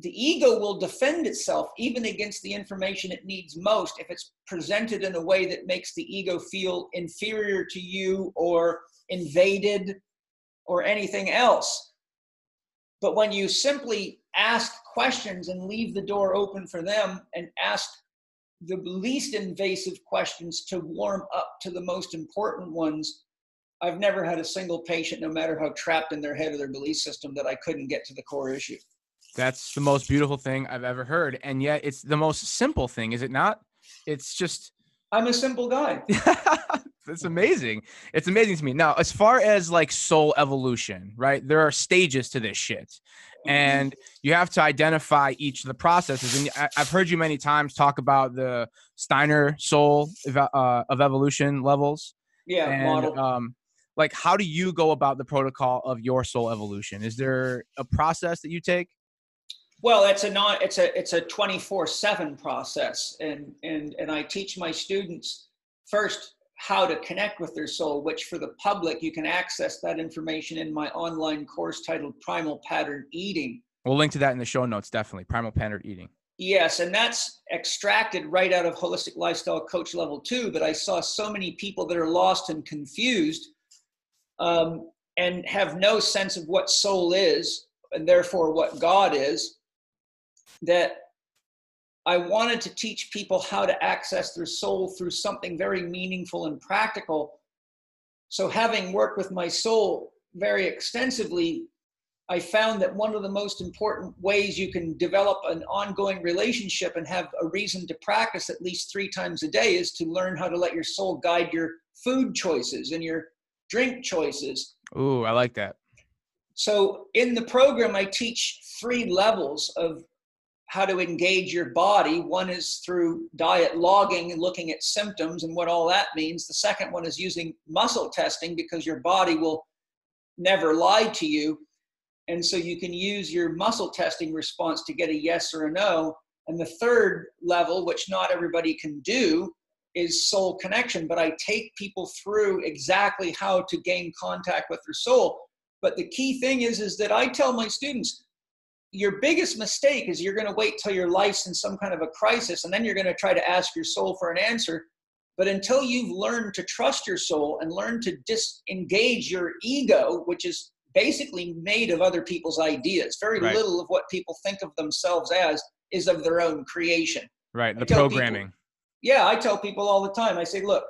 the ego will defend itself even against the information it needs most if it's presented in a way that makes the ego feel inferior to you or invaded or anything else. But when you simply ask questions and leave the door open for them and ask the least invasive questions to warm up to the most important ones, I've never had a single patient, no matter how trapped in their head or their belief system, that I couldn't get to the core issue. That's the most beautiful thing I've ever heard. And yet it's the most simple thing, is it not? It's just I'm a simple guy. <laughs> it's amazing. It's amazing to me. Now, as far as like soul evolution, right? There are stages to this shit. And you have to identify each of the processes. And I've heard you many times talk about the Steiner soul uh, of evolution levels. Yeah, and model. um, like, how do you go about the protocol of your soul evolution? Is there a process that you take? Well, it's a non it's a it's a 24/7 process and and and I teach my students first how to connect with their soul, which for the public you can access that information in my online course titled Primal Pattern Eating. We'll link to that in the show notes, definitely. Primal pattern eating. Yes, and that's extracted right out of holistic lifestyle coach level two. But I saw so many people that are lost and confused um, and have no sense of what soul is and therefore what God is that I wanted to teach people how to access their soul through something very meaningful and practical. So, having worked with my soul very extensively, I found that one of the most important ways you can develop an ongoing relationship and have a reason to practice at least three times a day is to learn how to let your soul guide your food choices and your drink choices. Ooh, I like that. So, in the program, I teach three levels of how to engage your body. One is through diet logging and looking at symptoms and what all that means. The second one is using muscle testing because your body will never lie to you. And so you can use your muscle testing response to get a yes or a no. And the third level, which not everybody can do, is soul connection. But I take people through exactly how to gain contact with their soul. But the key thing is, is that I tell my students, your biggest mistake is you're going to wait till your life's in some kind of a crisis and then you're going to try to ask your soul for an answer. But until you've learned to trust your soul and learn to disengage your ego, which is basically made of other people's ideas, very Right. little of what people think of themselves as is of their own creation. Right. The tell people- programming. Yeah, I tell people all the time. I say, look,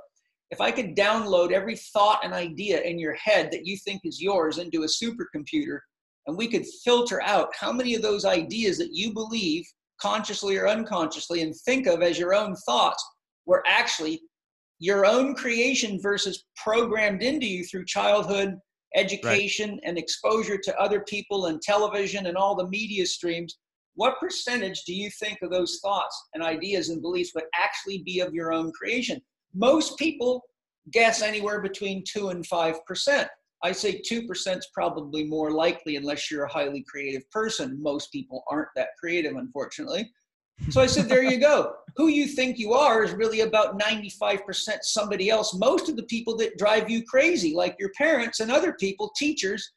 if I could download every thought and idea in your head that you think is yours into a supercomputer, and we could filter out how many of those ideas that you believe consciously or unconsciously and think of as your own thoughts were actually your own creation versus programmed into you through childhood, education, and exposure to other people and television and all the media streams what percentage do you think of those thoughts and ideas and beliefs would actually be of your own creation? Most people guess anywhere between 2 and 5%. I say 2% is probably more likely unless you're a highly creative person. Most people aren't that creative, unfortunately. So I said, there you go. Who you think you are is really about 95% somebody else. Most of the people that drive you crazy, like your parents and other people, teachers,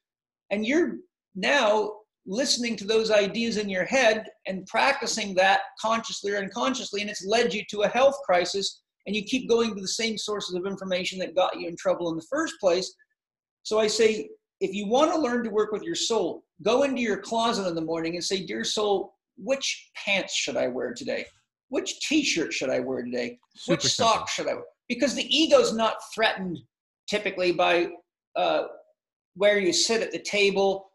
and you're now listening to those ideas in your head and practicing that consciously or unconsciously, and it's led you to a health crisis, and you keep going to the same sources of information that got you in trouble in the first place. So I say, if you want to learn to work with your soul, go into your closet in the morning and say, Dear soul, which pants should I wear today? Which t shirt should I wear today? Super which socks should I wear? Because the ego's not threatened typically by uh, where you sit at the table,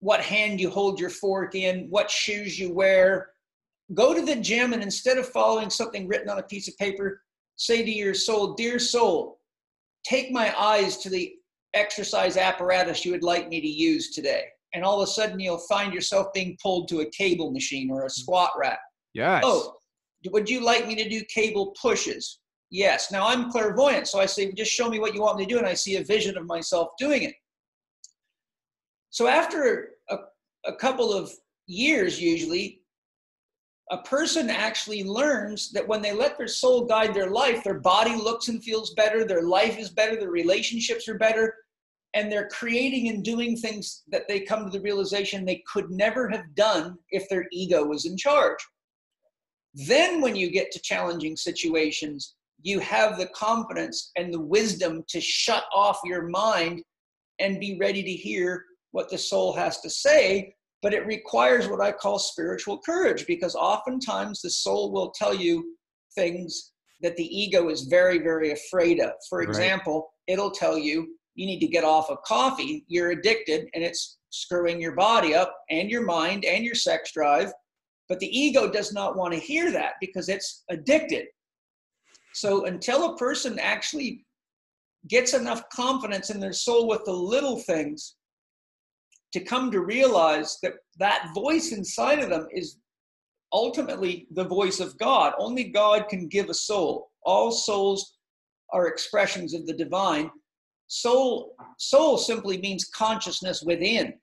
what hand you hold your fork in, what shoes you wear. Go to the gym and instead of following something written on a piece of paper, say to your soul, Dear soul, take my eyes to the exercise apparatus you would like me to use today. And all of a sudden, you'll find yourself being pulled to a cable machine or a mm-hmm. squat rack. Yes. Oh, would you like me to do cable pushes? Yes. Now I'm clairvoyant, so I say, just show me what you want me to do, and I see a vision of myself doing it. So after a, a couple of years, usually, a person actually learns that when they let their soul guide their life, their body looks and feels better, their life is better, their relationships are better, and they're creating and doing things that they come to the realization they could never have done if their ego was in charge. Then, when you get to challenging situations, you have the confidence and the wisdom to shut off your mind and be ready to hear what the soul has to say. But it requires what I call spiritual courage because oftentimes the soul will tell you things that the ego is very, very afraid of. For Right. example, it'll tell you you need to get off of coffee, you're addicted, and it's screwing your body up and your mind and your sex drive. But the ego does not want to hear that because it's addicted. So until a person actually gets enough confidence in their soul with the little things to come to realize that that voice inside of them is ultimately the voice of God. Only God can give a soul. All souls are expressions of the divine. Soul soul simply means consciousness within.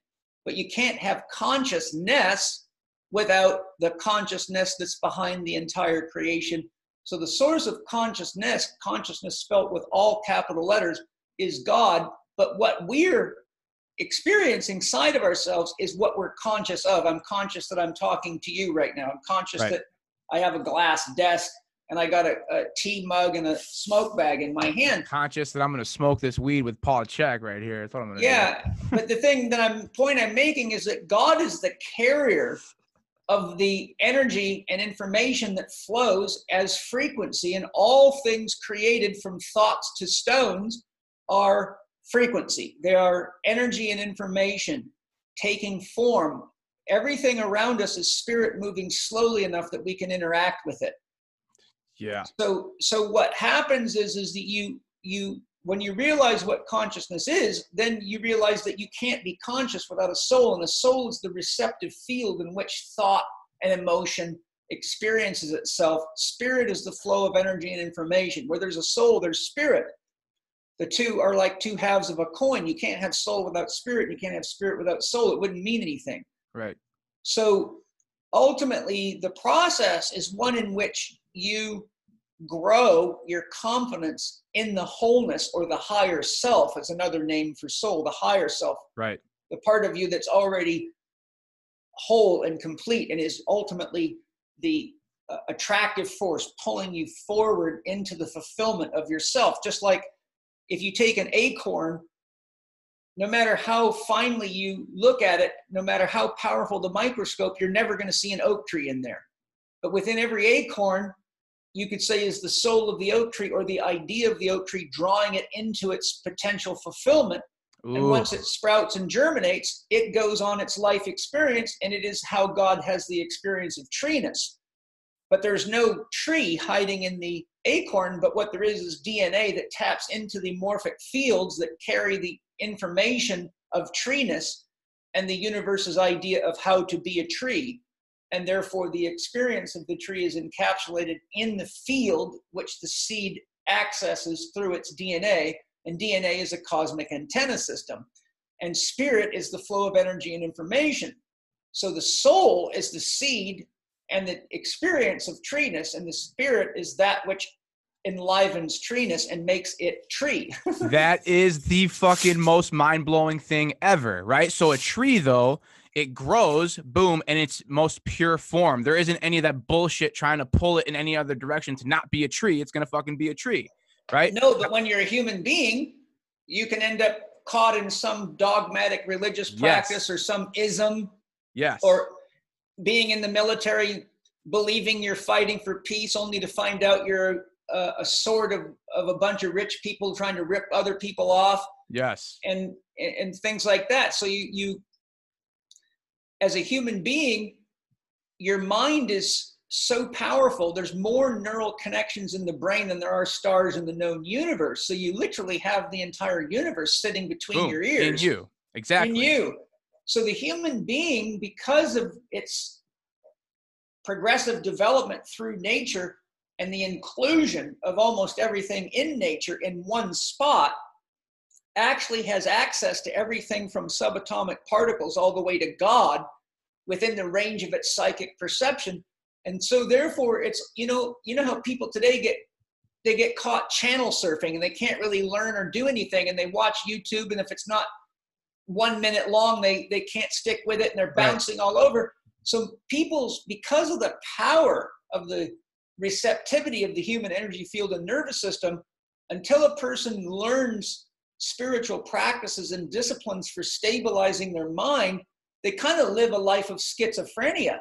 But you can't have consciousness without the consciousness that's behind the entire creation. So the source of consciousness, consciousness spelt with all capital letters, is God. But what we're experiencing side of ourselves is what we're conscious of. I'm conscious that I'm talking to you right now. I'm conscious Right. that I have a glass desk and I got a, a tea mug and a smoke bag in my hand. Conscious that I'm going to smoke this weed with Paul Chek right here. That's what I'm going to Yeah, but the thing that I'm point I'm making is that God is the carrier of the energy and information that flows as frequency, and all things created from thoughts to stones are frequency. They are energy and information taking form. Everything around us is spirit moving slowly enough that we can interact with it Yeah. so so what happens is is that you you when you realize what consciousness is then you realize that you can't be conscious without a soul and a soul is the receptive field in which thought and emotion experiences itself spirit is the flow of energy and information where there's a soul there's spirit the two are like two halves of a coin you can't have soul without spirit you can't have spirit without soul it wouldn't mean anything Right. so ultimately, the process is one in which you grow your confidence in the wholeness or the higher self, is another name for soul, the higher self, Right. the part of you that's already whole and complete and is ultimately the uh, attractive force pulling you forward into the fulfillment of yourself. Just like if you take an acorn, no matter how finely you look at it, no matter how powerful the microscope, you're never going to see an oak tree in there. But within every acorn, you could say is the soul of the oak tree or the idea of the oak tree drawing it into its potential fulfillment Ooh. and once it sprouts and germinates it goes on its life experience and it is how god has the experience of treeness but there's no tree hiding in the acorn but what there is is dna that taps into the morphic fields that carry the information of treeness and the universe's idea of how to be a tree. And therefore the experience of the tree is encapsulated in the field which the seed accesses through its DNA, and DNA is a cosmic antenna system, and spirit is the flow of energy and information. So the soul is the seed and the experience of treeness, and the spirit is that which enlivens treeness and makes it tree. <laughs> that is the fucking most mind blowing thing ever, right? So a tree, though, it grows, boom, in its most pure form. There isn't any of that bullshit trying to pull it in any other direction to not be a tree. It's gonna fucking be a tree, right? No, but when you're a human being, you can end up caught in some dogmatic religious practice yes. or some ism. Yes. Or being in the military, believing you're fighting for peace, only to find out you're a, a sword of, of a bunch of rich people trying to rip other people off. Yes. And and things like that. So you you as a human being, your mind is so powerful. There's more neural connections in the brain than there are stars in the known universe. So you literally have the entire universe sitting between Boom, your ears. In you. Exactly. In you. So the human being, because of its progressive development through nature and the inclusion of almost everything in nature in one spot, actually has access to everything from subatomic particles all the way to God within the range of its psychic perception. And so therefore it's, you know, you know how people today get they get caught channel surfing and they can't really learn or do anything and they watch YouTube and if it's not one minute long, they they can't stick with it and they're bouncing right. all over. So people's because of the power of the receptivity of the human energy field and nervous system, until a person learns spiritual practices and disciplines for stabilizing their mind, they kind of live a life of schizophrenia.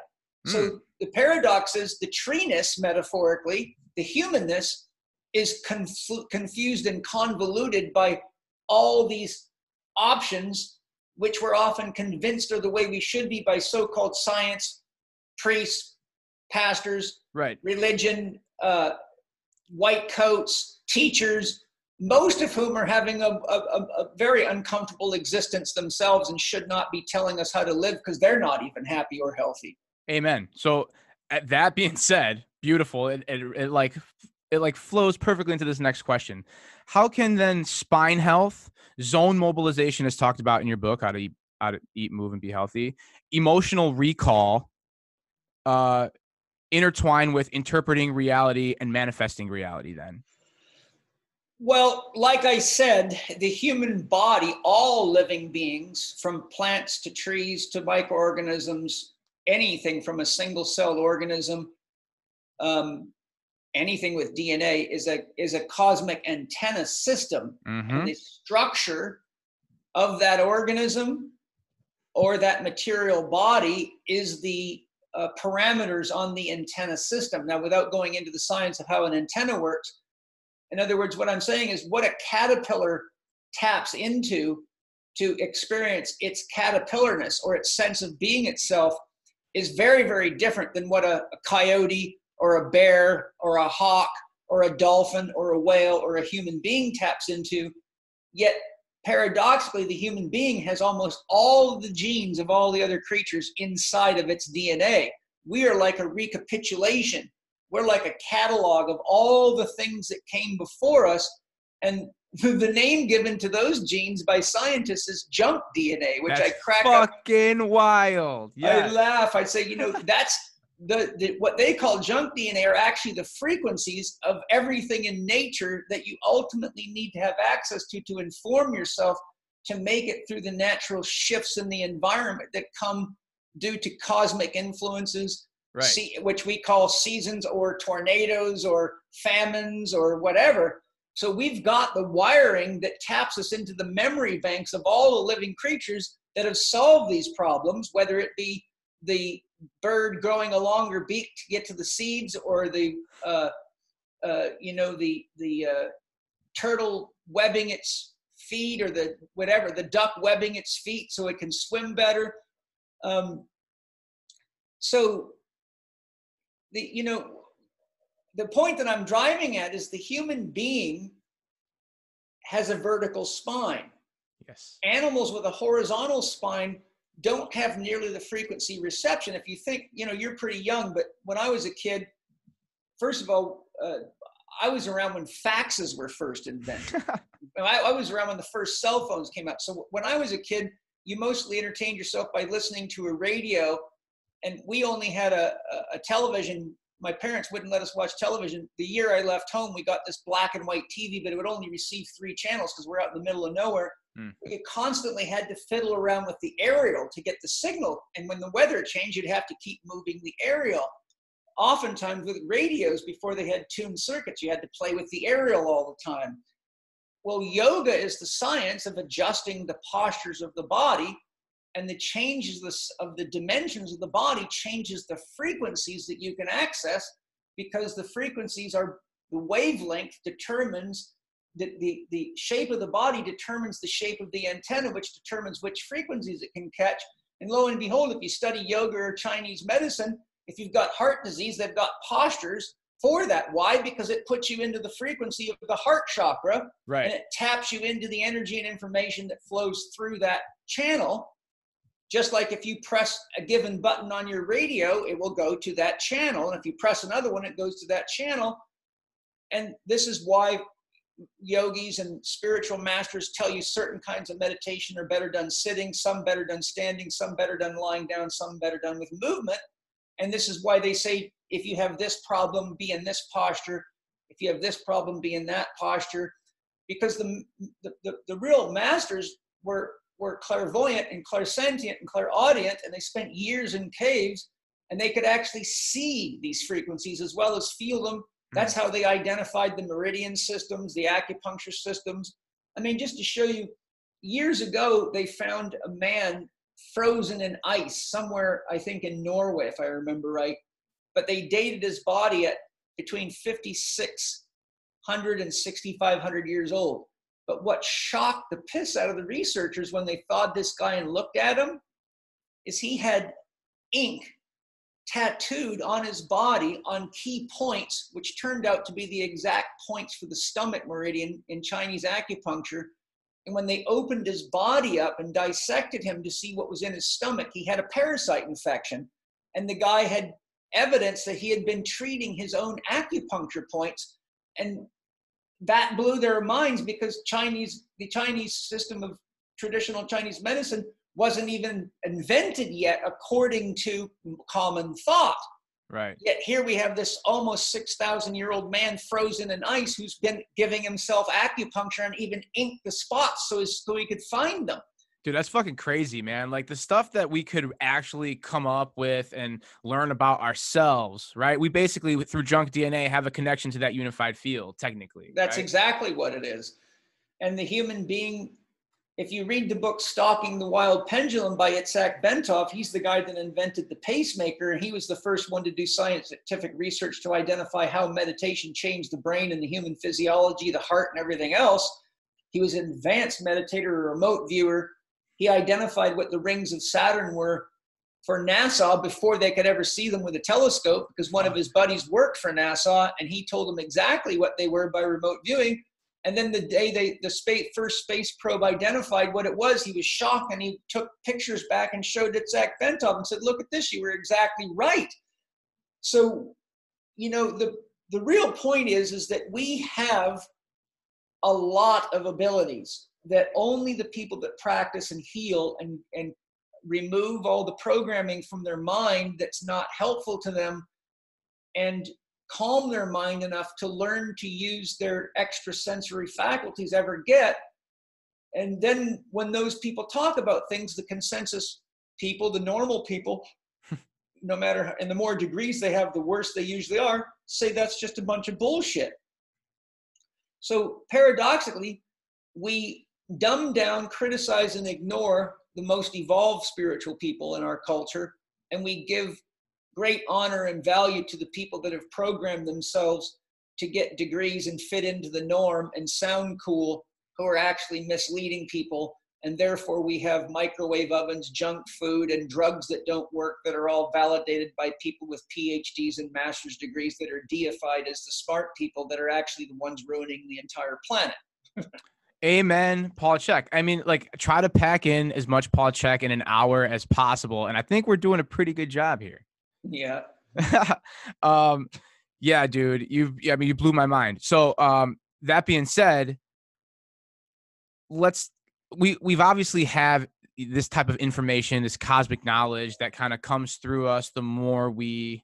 Mm. So hmm. the paradox is the treeness, metaphorically, the humanness is conf- confused and convoluted by all these options, which we're often convinced are the way we should be by so called science, priests, pastors, right. religion, uh, white coats, teachers, most of whom are having a, a, a, very uncomfortable existence themselves and should not be telling us how to live because they're not even happy or healthy. Amen. So, that being said, beautiful. It, it, it like it like flows perfectly into this next question. How can then spine health, zone mobilization, as talked about in your book, how to eat, how to eat, move, and be healthy, emotional recall, uh, intertwine with interpreting reality and manifesting reality? Then. Well, like I said, the human body, all living beings, from plants to trees to microorganisms, anything from a single cell organism, um, anything with DNA is a is a cosmic antenna system. Mm-hmm. And the structure of that organism or that material body is the uh, parameters on the antenna system. Now, without going into the science of how an antenna works, in other words, what I'm saying is what a caterpillar taps into to experience its caterpillarness or its sense of being itself is very, very different than what a, a coyote or a bear or a hawk or a dolphin or a whale or a human being taps into. Yet, paradoxically, the human being has almost all the genes of all the other creatures inside of its DNA. We are like a recapitulation we're like a catalog of all the things that came before us. And <laughs> the name given to those genes by scientists is junk DNA, which that's I crack fucking up. wild. Yeah. I laugh. I say, you know, <laughs> that's the, the what they call junk DNA are actually the frequencies of everything in nature that you ultimately need to have access to to inform yourself to make it through the natural shifts in the environment that come due to cosmic influences right. see, which we call seasons or tornadoes or famines or whatever. So we've got the wiring that taps us into the memory banks of all the living creatures that have solved these problems, whether it be the bird growing a longer beak to get to the seeds or the uh, uh, you know the the uh, turtle webbing its feet or the whatever the duck webbing its feet so it can swim better. Um, so the you know the point that i'm driving at is the human being has a vertical spine. Yes. Animals with a horizontal spine don't have nearly the frequency reception. If you think you know you're pretty young but when i was a kid first of all uh, i was around when faxes were first invented. <laughs> I, I was around when the first cell phones came out. So when i was a kid you mostly entertained yourself by listening to a radio and we only had a, a, a television. My parents wouldn't let us watch television. The year i left home we got this black and white tv but it would only receive three channels because we're out in the middle of nowhere Mm. you constantly had to fiddle around with the aerial to get the signal and when the weather changed you'd have to keep moving the aerial oftentimes with radios before they had tuned circuits you had to play with the aerial all the time well yoga is the science of adjusting the postures of the body and the changes of the dimensions of the body changes the frequencies that you can access because the frequencies are the wavelength determines the, the, the shape of the body determines the shape of the antenna which determines which frequencies it can catch and lo and behold if you study yoga or chinese medicine if you've got heart disease they've got postures for that why because it puts you into the frequency of the heart chakra right? and it taps you into the energy and information that flows through that channel. Just like if you press a given button on your radio, it will go to that channel. And if you press another one, it goes to that channel. And this is why yogis and spiritual masters tell you certain kinds of meditation are better done sitting, some better done standing, some better done lying down, some better done with movement. And this is why they say if you have this problem, be in this posture. If you have this problem, be in that posture because the, the, the, the real masters were, were clairvoyant and clairsentient and clairaudient, and they spent years in caves, and they could actually see these frequencies as well as feel them. That's hmm. how they identified the meridian systems, the acupuncture systems. I mean, just to show you, years ago, they found a man frozen in ice somewhere, I think in Norway, if I remember right. But they dated his body at between 5,600 and 6,500 years old. But what shocked the piss out of the researchers when they thawed this guy and looked at him is he had ink tattooed on his body on key points, which turned out to be the exact points for the stomach meridian in Chinese acupuncture. And when they opened his body up and dissected him to see what was in his stomach, he had a parasite infection. And the guy had evidence that he had been treating his own acupuncture points. And that blew their minds because Chinese, the Chinese system of traditional Chinese medicine wasn't even invented yet according to common thought. right Yet here we have this almost 6,000 year old man frozen in ice who's been giving himself acupuncture and even inked the spots so, his, so he could find them. Dude, that's fucking crazy, man. Like the stuff that we could actually come up with and learn about ourselves, right? We basically, through junk DNA, have a connection to that unified field, technically. That's right? exactly what it is. And the human being, if you read the book Stalking the Wild Pendulum by Itzhak Bentov, he's the guy that invented the pacemaker. He was the first one to do scientific research to identify how meditation changed the brain and the human physiology, the heart, and everything else. He was an advanced meditator, a remote viewer. He identified what the rings of Saturn were for NASA before they could ever see them with a telescope because one of his buddies worked for NASA and he told them exactly what they were by remote viewing. And then the day they the space, first space probe identified what it was, he was shocked and he took pictures back and showed it to Zach Bentov and said, "Look at this, you were exactly right." So, you know, the the real point is is that we have a lot of abilities that only the people that practice and heal and and remove all the programming from their mind that's not helpful to them and calm their mind enough to learn to use their extrasensory faculties ever get. And then when those people talk about things, the consensus people, the normal people, <laughs> no matter, and the more degrees they have, the worse they usually are, say that's just a bunch of bullshit. So paradoxically, we dumb down, criticize, and ignore the most evolved spiritual people in our culture, and we give great honor and value to the people that have programmed themselves to get degrees and fit into the norm and sound cool, who are actually misleading people. And therefore, we have microwave ovens, junk food, and drugs that don't work that are all validated by people with PhDs and master's degrees that are deified as the smart people that are actually the ones ruining the entire planet. Amen, Paul Chek. I mean, like, try to pack in as much Paul Chek in an hour as possible, and I think we're doing a pretty good job here. Yeah. <laughs> um, yeah, dude, you. I mean, you blew my mind. So, um, that being said, let's we we've obviously have this type of information, this cosmic knowledge that kind of comes through us the more we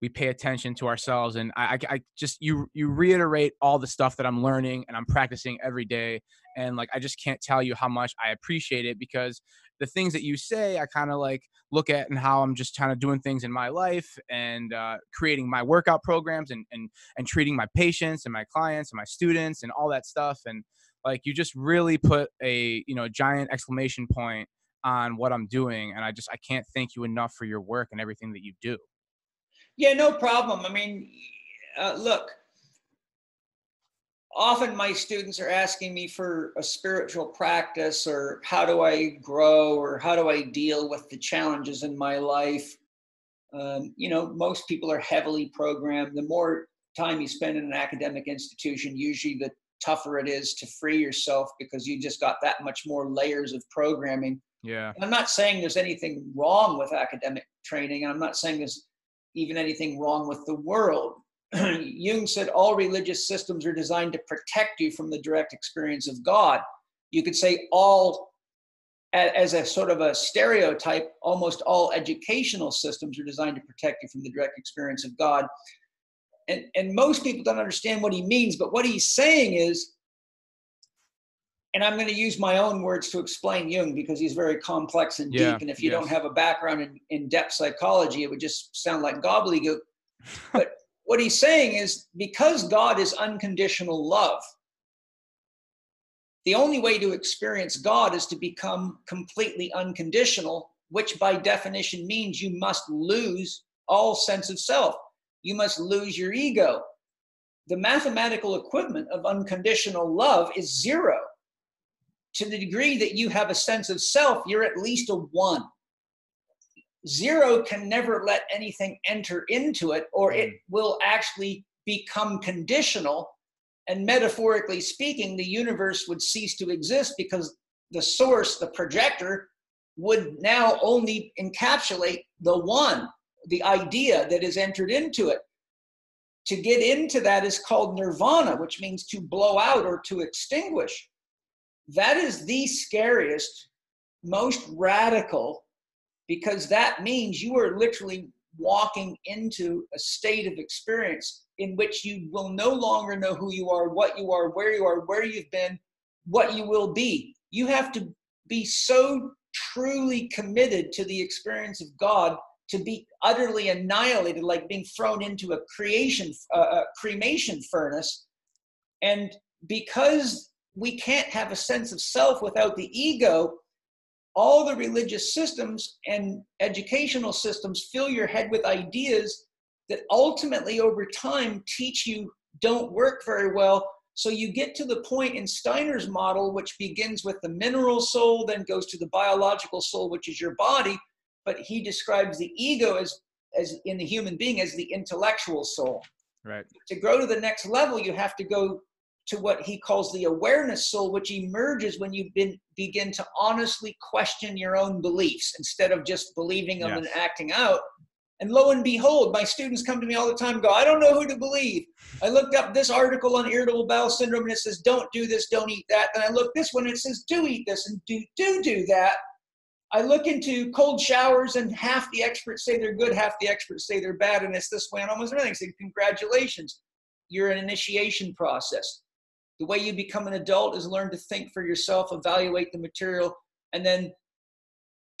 we pay attention to ourselves and I, I just you you reiterate all the stuff that i'm learning and i'm practicing every day and like i just can't tell you how much i appreciate it because the things that you say i kind of like look at and how i'm just kind of doing things in my life and uh, creating my workout programs and and and treating my patients and my clients and my students and all that stuff and like you just really put a you know giant exclamation point on what i'm doing and i just i can't thank you enough for your work and everything that you do yeah, no problem. I mean, uh, look, often my students are asking me for a spiritual practice or how do I grow or how do I deal with the challenges in my life. Um, you know, most people are heavily programmed. The more time you spend in an academic institution, usually the tougher it is to free yourself because you just got that much more layers of programming. Yeah. And I'm not saying there's anything wrong with academic training. I'm not saying there's even anything wrong with the world. <clears throat> Jung said all religious systems are designed to protect you from the direct experience of God. You could say all, as a sort of a stereotype, almost all educational systems are designed to protect you from the direct experience of God. And, and most people don't understand what he means, but what he's saying is and I'm going to use my own words to explain Jung because he's very complex and yeah, deep. And if you yes. don't have a background in, in depth psychology, it would just sound like gobbledygook. but what he's saying is because God is unconditional love, the only way to experience God is to become completely unconditional, which by definition means you must lose all sense of self. You must lose your ego. The mathematical equivalent of unconditional love is zero to the degree that you have a sense of self, you're at least a one. Zero can never let anything enter into it, or it mm. will actually become conditional. And metaphorically speaking, the universe would cease to exist because the source, the projector, would now only encapsulate the one, the idea that is entered into it. To get into that is called nirvana, which means to blow out or to extinguish that is the scariest, most radical, because that means you are literally walking into a state of experience in which you will no longer know who you are, what you are, where you are, where you've been, what you will be. You have to be so truly committed to the experience of God to be utterly annihilated, like being thrown into a creation, uh, a cremation furnace. And because we can't have a sense of self without the ego. All the religious systems and educational systems fill your head with ideas that ultimately, over time, teach you don't work very well. So you get to the point in Steiner's model, which begins with the mineral soul, then goes to the biological soul, which is your body. But he describes the ego as, as in the human being as the intellectual soul. Right. To grow to the next level, you have to go to what he calls the awareness soul, which emerges when you been, begin to honestly question your own beliefs instead of just believing them Yes. and acting out. And lo and behold, my students come to me all the time and go, I don't know who to believe. I looked up this article on irritable bowel syndrome and it says, don't do this, don't eat that. Then I look this one and it says, do eat this and do, do, do that. I look into cold showers and half the experts say they're good, half the experts say they're bad. And it's this way on almost everything. I say, congratulations, you're an initiation process. The way you become an adult is learn to think for yourself, evaluate the material, and then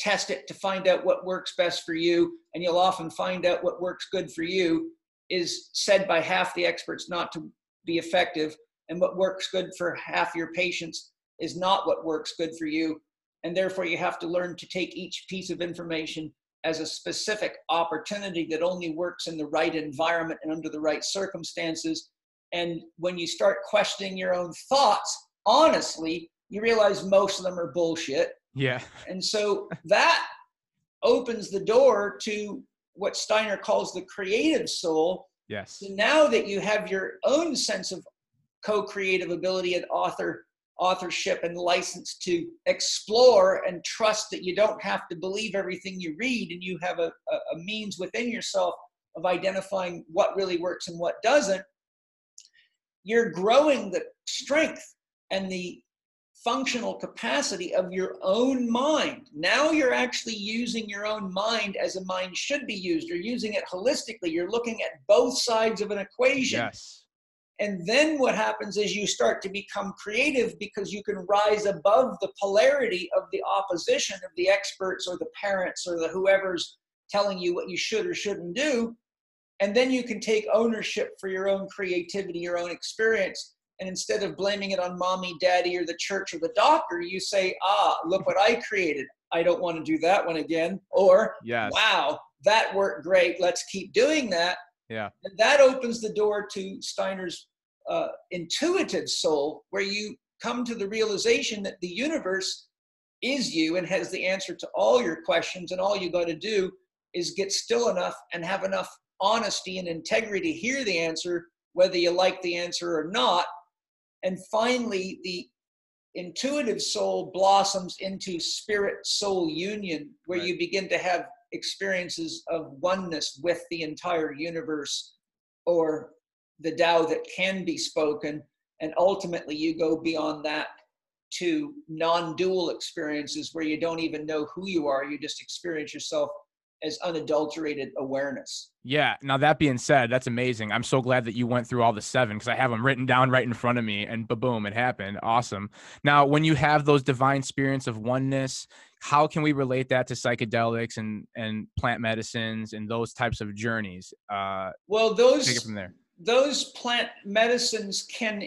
test it to find out what works best for you, and you'll often find out what works good for you is said by half the experts not to be effective, and what works good for half your patients is not what works good for you. And therefore, you have to learn to take each piece of information as a specific opportunity that only works in the right environment and under the right circumstances. And when you start questioning your own thoughts, honestly, you realize most of them are bullshit. Yeah. And so that opens the door to what Steiner calls the creative soul. Yes. So now that you have your own sense of co-creative ability and author authorship and license to explore and trust that you don't have to believe everything you read and you have a, a, a means within yourself of identifying what really works and what doesn't you're growing the strength and the functional capacity of your own mind. Now you're actually using your own mind as a mind should be used. You're using it holistically. You're looking at both sides of an equation. Yes. And then what happens is you start to become creative because you can rise above the polarity of the opposition of the experts or the parents or the whoever's telling you what you should or shouldn't do. And then you can take ownership for your own creativity, your own experience. And instead of blaming it on mommy, daddy, or the church or the doctor, you say, ah, look what I created. I don't want to do that one again. Or, Yes. wow, that worked great. Let's keep doing that. Yeah. And that opens the door to Steiner's uh, intuitive soul, where you come to the realization that the universe is you and has the answer to all your questions, and all you got to do is get still enough and have enough honesty and integrity to hear the answer, whether you like the answer or not. And finally, the intuitive soul blossoms into spirit soul union, where Right. you begin to have experiences of oneness with the entire universe or the Tao that can be spoken. And ultimately, you go beyond that to non dual experiences where you don't even know who you are. You just experience yourself as unadulterated awareness. Yeah. Now that being said, that's amazing. I'm so glad that you went through all the seven because I have them written down right in front of me, and boom, it happened. Awesome. Now, when you have those divine spirits of oneness, how can we relate that to psychedelics and and plant medicines and those types of journeys? Uh, Well, take it those from there. those plant medicines can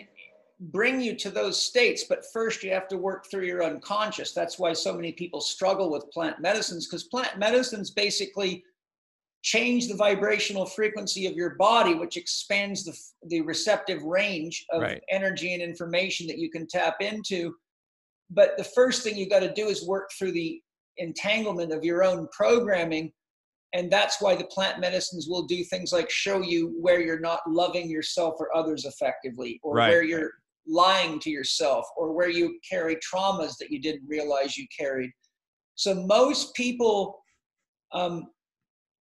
bring you to those states, but first you have to work through your unconscious. That's why so many people struggle with plant medicines because plant medicines basically change the vibrational frequency of your body, which expands the, the receptive range of Right. energy and information that you can tap into. But the first thing you got to do is work through the entanglement of your own programming and that's why the plant medicines will do things like show you where you're not loving yourself or others effectively or Right, where you're lying to yourself or where you carry traumas that you didn't realize you carried. So most people um,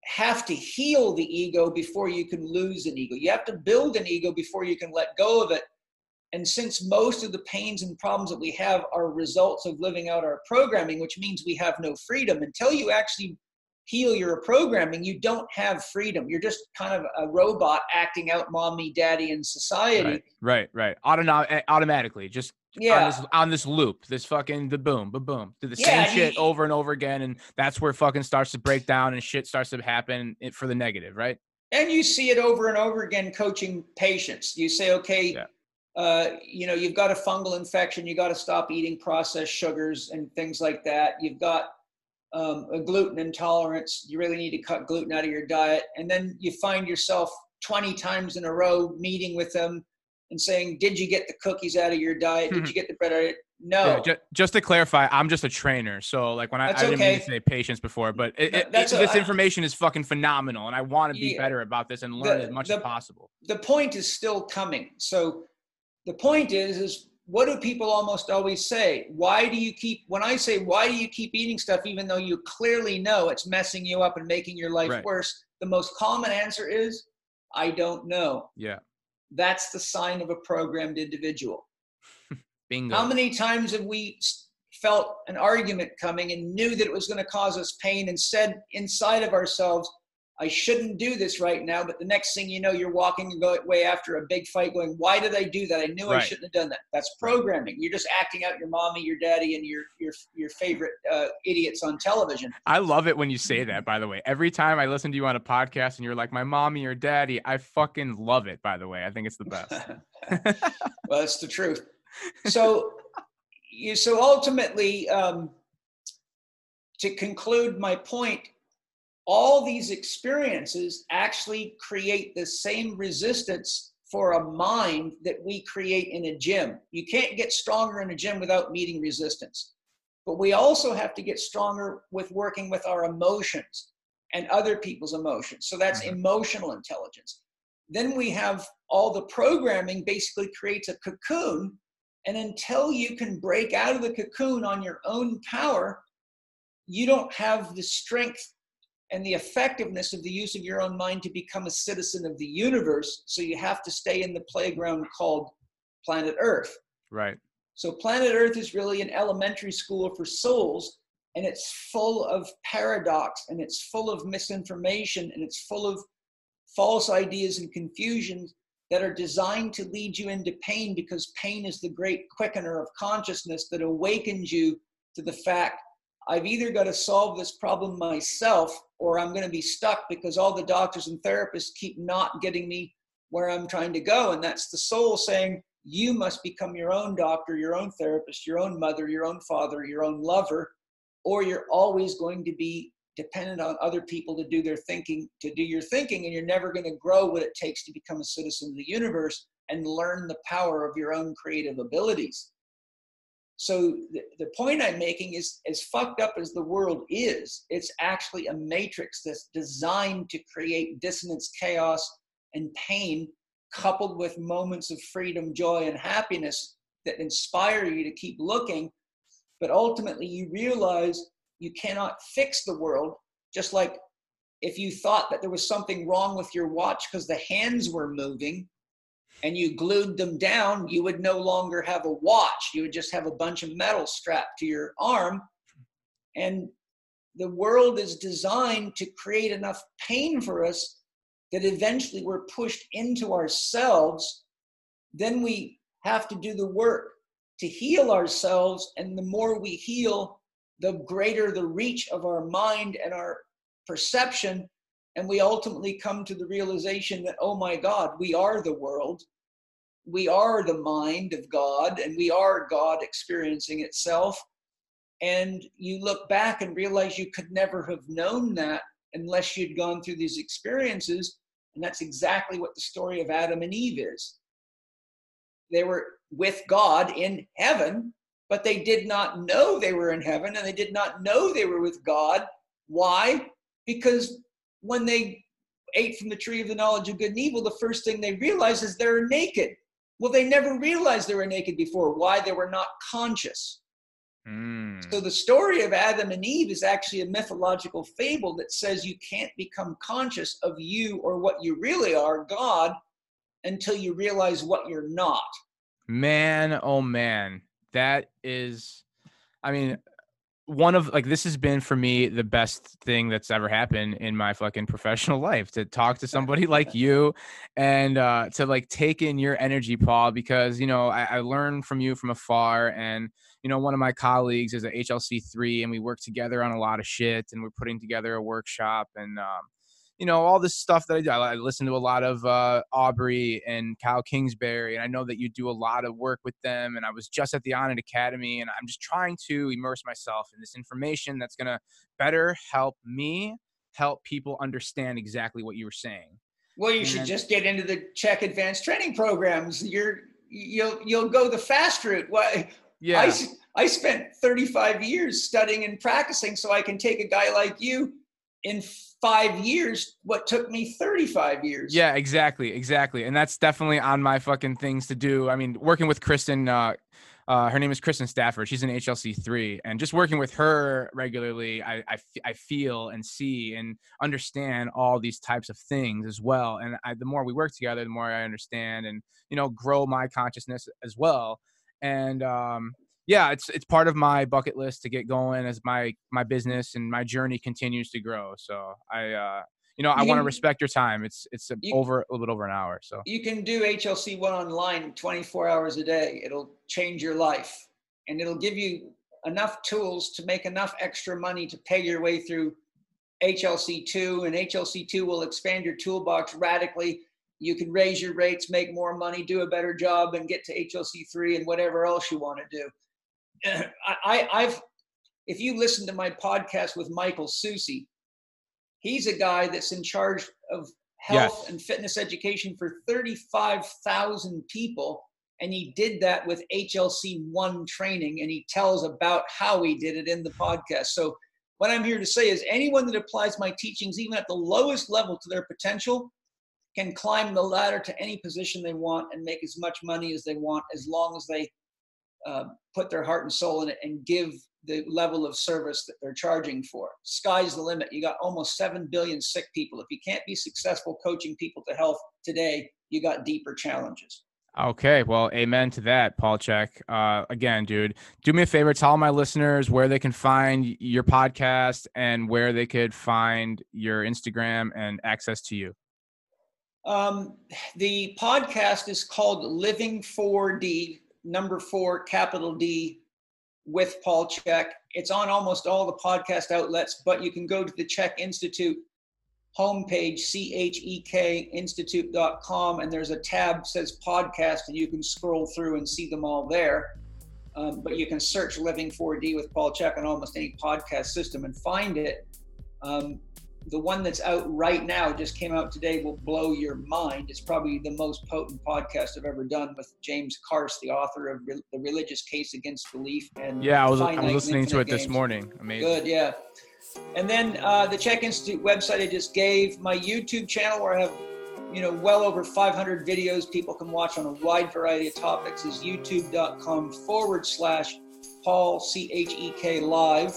have to heal the ego before you can lose an ego. You have to build an ego before you can let go of it. And since most of the pains and problems that we have are results of living out our programming which means we have no freedom until you actually heal your programming, you don't have freedom. You're just kind of a robot acting out mommy, daddy, and society. Right. Right. Right. Autono- eh, automatically, just on Yeah. this on this loop, this fucking the boom, ba boom, do the Yeah, same shit you- over and over again, and that's where fucking starts to break down and shit starts to happen for the negative, right? And you see it over and over again coaching patients. You say, okay, Yeah. uh, you know, you've got a fungal infection, you got to stop eating processed sugars and things like that. You've got um, a gluten intolerance, you really need to cut gluten out of your diet. And then you find yourself 20 times in a row meeting with them and saying, Did you get the cookies out of your diet? Did you get the bread out of it? No. Yeah, ju- just to clarify, I'm just a trainer, so like when I, I didn't mean to say patients before, but it, it- that's it- a- this I- information is fucking phenomenal, and I want to be Yeah. better about this and learn The- as much the- as possible. the point is still coming. So the point is, is what do people almost always say? Why do you keep, when I say, why do you keep eating stuff, even though you clearly know it's messing you up and making your life Right. worse? The most common answer is, I don't know. Yeah, That's the sign of a programmed individual. <laughs> bingo. How many times have we felt an argument coming and knew that it was going to cause us pain and said inside of ourselves, I shouldn't do this right now. But the next thing you know, you're walking away after a big fight going, why did I do that? I knew right. I shouldn't have done that. That's programming. You're just acting out your mommy, your daddy, and your, your, your favorite uh, idiots on television. I love it when you say that, by the way. Every time I listen to you on a podcast and you're like, my mommy or daddy, I fucking love it, by the way. I think it's the best. <laughs> <laughs> well, that's the truth. So, you, so ultimately, um, to conclude my point, all these experiences actually create the same resistance for a mind that we create in a gym. You can't get stronger in a gym without meeting resistance. But we also have to get stronger with working with our emotions and other people's emotions. So that's mm-hmm. emotional intelligence. Then we have all the programming basically creates a cocoon. And until you can break out of the cocoon on your own power, you don't have the strength and the effectiveness of the use of your own mind to become a citizen of the universe. So you have to stay in the playground called planet Earth. Right. So planet Earth is really an elementary school for souls, and it's full of paradox, and it's full of misinformation, and it's full of false ideas and confusions that are designed to lead you into pain because pain is the great quickener of consciousness that awakens you to the fact I've either got to solve this problem myself or I'm going to be stuck because all the doctors and therapists keep not getting me where I'm trying to go. And that's the soul saying, you must become your own doctor, your own therapist, your own mother, your own father, your own lover, or you're always going to be dependent on other people to do their thinking, to do your thinking, and you're never going to grow what it takes to become a citizen of the universe and learn the power of your own creative abilities. So the, the point I'm making is as fucked up as the world is, it's actually a matrix that's designed to create dissonance, chaos, and pain, coupled with moments of freedom, joy, and happiness that inspire you to keep looking. But ultimately, you realize you cannot fix the world, just like if you thought that there was something wrong with your watch because the hands were moving, and you glued them down, you would no longer have a watch. You would just have a bunch of metal strapped to your arm. And the world is designed to create enough pain for us that eventually we're pushed into ourselves. Then we have to do the work to heal ourselves. And the more we heal, the greater the reach of our mind and our perception and we ultimately come to the realization that, oh my God, we are the world. We are the mind of God, and we are God experiencing itself. And you look back and realize you could never have known that unless you'd gone through these experiences. And that's exactly what the story of Adam and Eve is. They were with God in heaven, but they did not know they were in heaven and they did not know they were with God. Why? Because when they ate from the tree of the knowledge of good and evil, the first thing they realized is they're naked. Well, they never realized they were naked before. Why? They were not conscious. Mm. So the story of Adam and Eve is actually a mythological fable that says you can't become conscious of you or what you really are, God, until you realize what you're not. Man, oh man. That is I mean, one of like this has been for me the best thing that's ever happened in my fucking professional life to talk to <laughs> somebody like you and uh to like take in your energy paul because you know I, I learned from you from afar and you know one of my colleagues is a hlc3 and we work together on a lot of shit and we're putting together a workshop and um you know all this stuff that I do. I listen to a lot of uh, Aubrey and Kyle Kingsbury, and I know that you do a lot of work with them. And I was just at the Onnit Academy, and I'm just trying to immerse myself in this information that's going to better help me help people understand exactly what you were saying. Well, you and should just get into the CHEK Advanced Training programs. You're you'll you'll go the fast route. Why? Yeah. I, I spent 35 years studying and practicing so I can take a guy like you in five years what took me 35 years. Yeah, exactly. Exactly. And that's definitely on my fucking things to do. I mean, working with Kristen, uh, uh, her name is Kristen Stafford. She's an HLC three, and just working with her regularly, I, I, I, feel and see and understand all these types of things as well. And I, the more we work together, the more I understand and you know grow my consciousness as well. And um, yeah, it's it's part of my bucket list to get going as my my business and my journey continues to grow. So I uh you know, I want to respect your time. It's it's a- You- over a little bit over an hour. So You can do HLC one online 24 hours a day. It'll change your life and it'll give you enough tools to make enough extra money to pay your way through HLC two and HLC two will expand your toolbox radically. You can raise your rates, make more money, do a better job, and get to HLC three and whatever else you want to do. <clears throat> I, I've, if you listen to my podcast with Michael Susi, he's a guy that's in charge of health Yes. and fitness education for 35,000 people. And he did that with HLC one training, and he tells about how he did it in the podcast. So, what I'm here to say is anyone that applies my teachings, even at the lowest level to their potential, can climb the ladder to any position they want and make as much money as they want as long as they uh, put their heart and soul in it and give the level of service that they're charging for. Sky's the limit. You got almost 7 billion sick people. If you can't be successful coaching people to health today, you got deeper challenges. Okay, well, amen to that, Paul Chek. Uh, again, dude, do me a favor, tell my listeners where they can find your podcast and where they could find your Instagram and access to you. Um, the podcast is called Living 4D, number four, capital D, with Paul Chek. It's on almost all the podcast outlets, but you can go to the Chek Institute homepage, C H E K Institute.com, and there's a tab says podcast, and you can scroll through and see them all there. Um, but you can search Living 4D with Paul Chek on almost any podcast system and find it. Um, the one that's out right now just came out today will blow your mind it's probably the most potent podcast i've ever done with james Carse, the author of Re- the religious case against belief and Yeah, I was, I was listening to it this Games. morning. Amazing. good yeah and then uh, the Chek Institute website i just gave my youtube channel where i have you know well over 500 videos people can watch on a wide variety of topics is youtube.com forward slash paul c-h-e-k live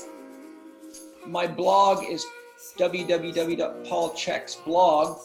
my blog is www.paulcheks blog.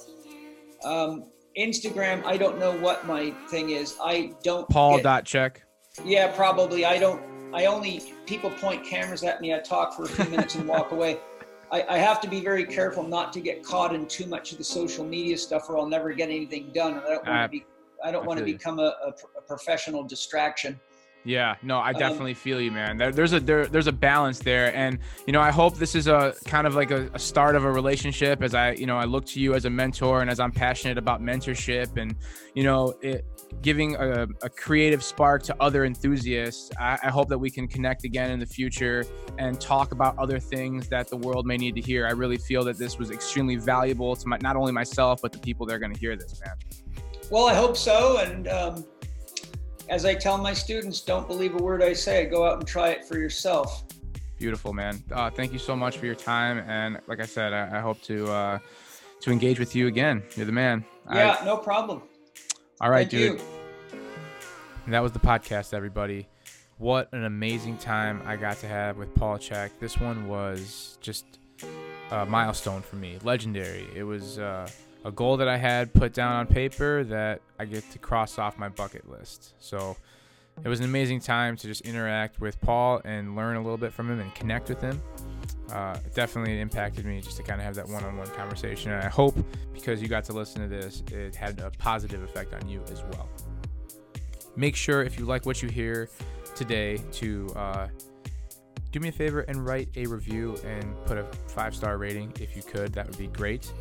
Um, Instagram, I don't know what my thing is. I don't. Paul get- dot check. yeah, probably. I don't. I only people point cameras at me. I talk for a few minutes and walk away. <laughs> I, I have to be very careful not to get caught in too much of the social media stuff, or I'll never get anything done. And I don't want to be. I don't want to become a, a, a professional distraction. Yeah, no, I Um, definitely feel you, man. There, there's a there, there's a balance there, and you know, I hope this is a kind of like a, a start of a relationship. As I, you know, I look to you as a mentor, and as I'm passionate about mentorship, and you know, it, giving a, a creative spark to other enthusiasts. I, I hope that we can connect again in the future and talk about other things that the world may need to hear. I really feel that this was extremely valuable to my, not only myself but the people that are going to hear this, man. Well, I hope so. And um, as I tell my students, don't believe a word I say. Go out and try it for yourself. Beautiful, man. Uh, thank you so much for your time, and like I said, I, I hope to uh, to engage with you again. You're the man. I- Yeah, no problem. all right, Thank dude. That was the podcast, everybody. What an amazing time I got to have with Paul Chek. This one was just a milestone for me, legendary. It was uh, a goal that I had put down on paper that I get to cross off my bucket list. So it was an amazing time to just interact with Paul and learn a little bit from him and connect with him. Uh, it definitely impacted me just to kind of have that one-on-one conversation. And I hope because you got to listen to this, it had a positive effect on you as well make sure if you like what you hear today to uh, do me a favor and write a review and put a five star rating if you could that would be great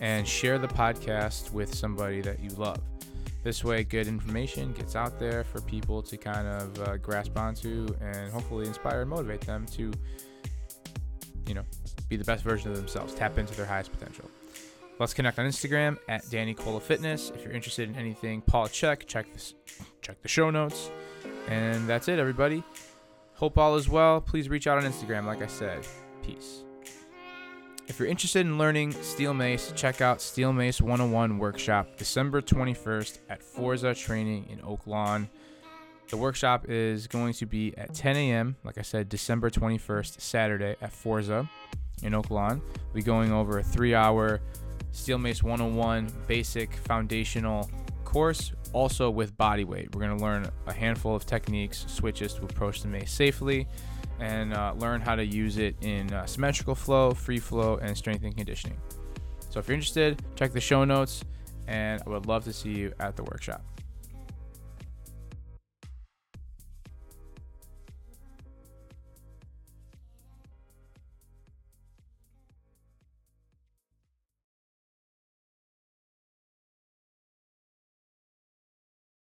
and share the podcast with somebody that you love this way good information gets out there for people to kind of uh, grasp onto and hopefully inspire and motivate them to you know be the best version of themselves tap into their highest potential Let's connect on Instagram at Danny Cola Fitness. If you're interested in anything, Paul Chek check this check the show notes. And that's it, everybody. Hope all is well. Please reach out on Instagram, like I said. Peace. If you're interested in learning Steel Mace, check out Steel Mace 101 Workshop December 21st at Forsa Training in Oak Lawn. The workshop is going to be at 10 a.m., like I said, December 21st, Saturday at Forsa in Oak Lawn. We'll be going over a three hour Steel Mace 101 basic foundational course, also with body weight. We're going to learn a handful of techniques, switches to approach the mace safely, and uh, learn how to use it in uh, symmetrical flow, free flow, and strength and conditioning. So So if you're interested, check the show notes, and I would love to see you at the workshop.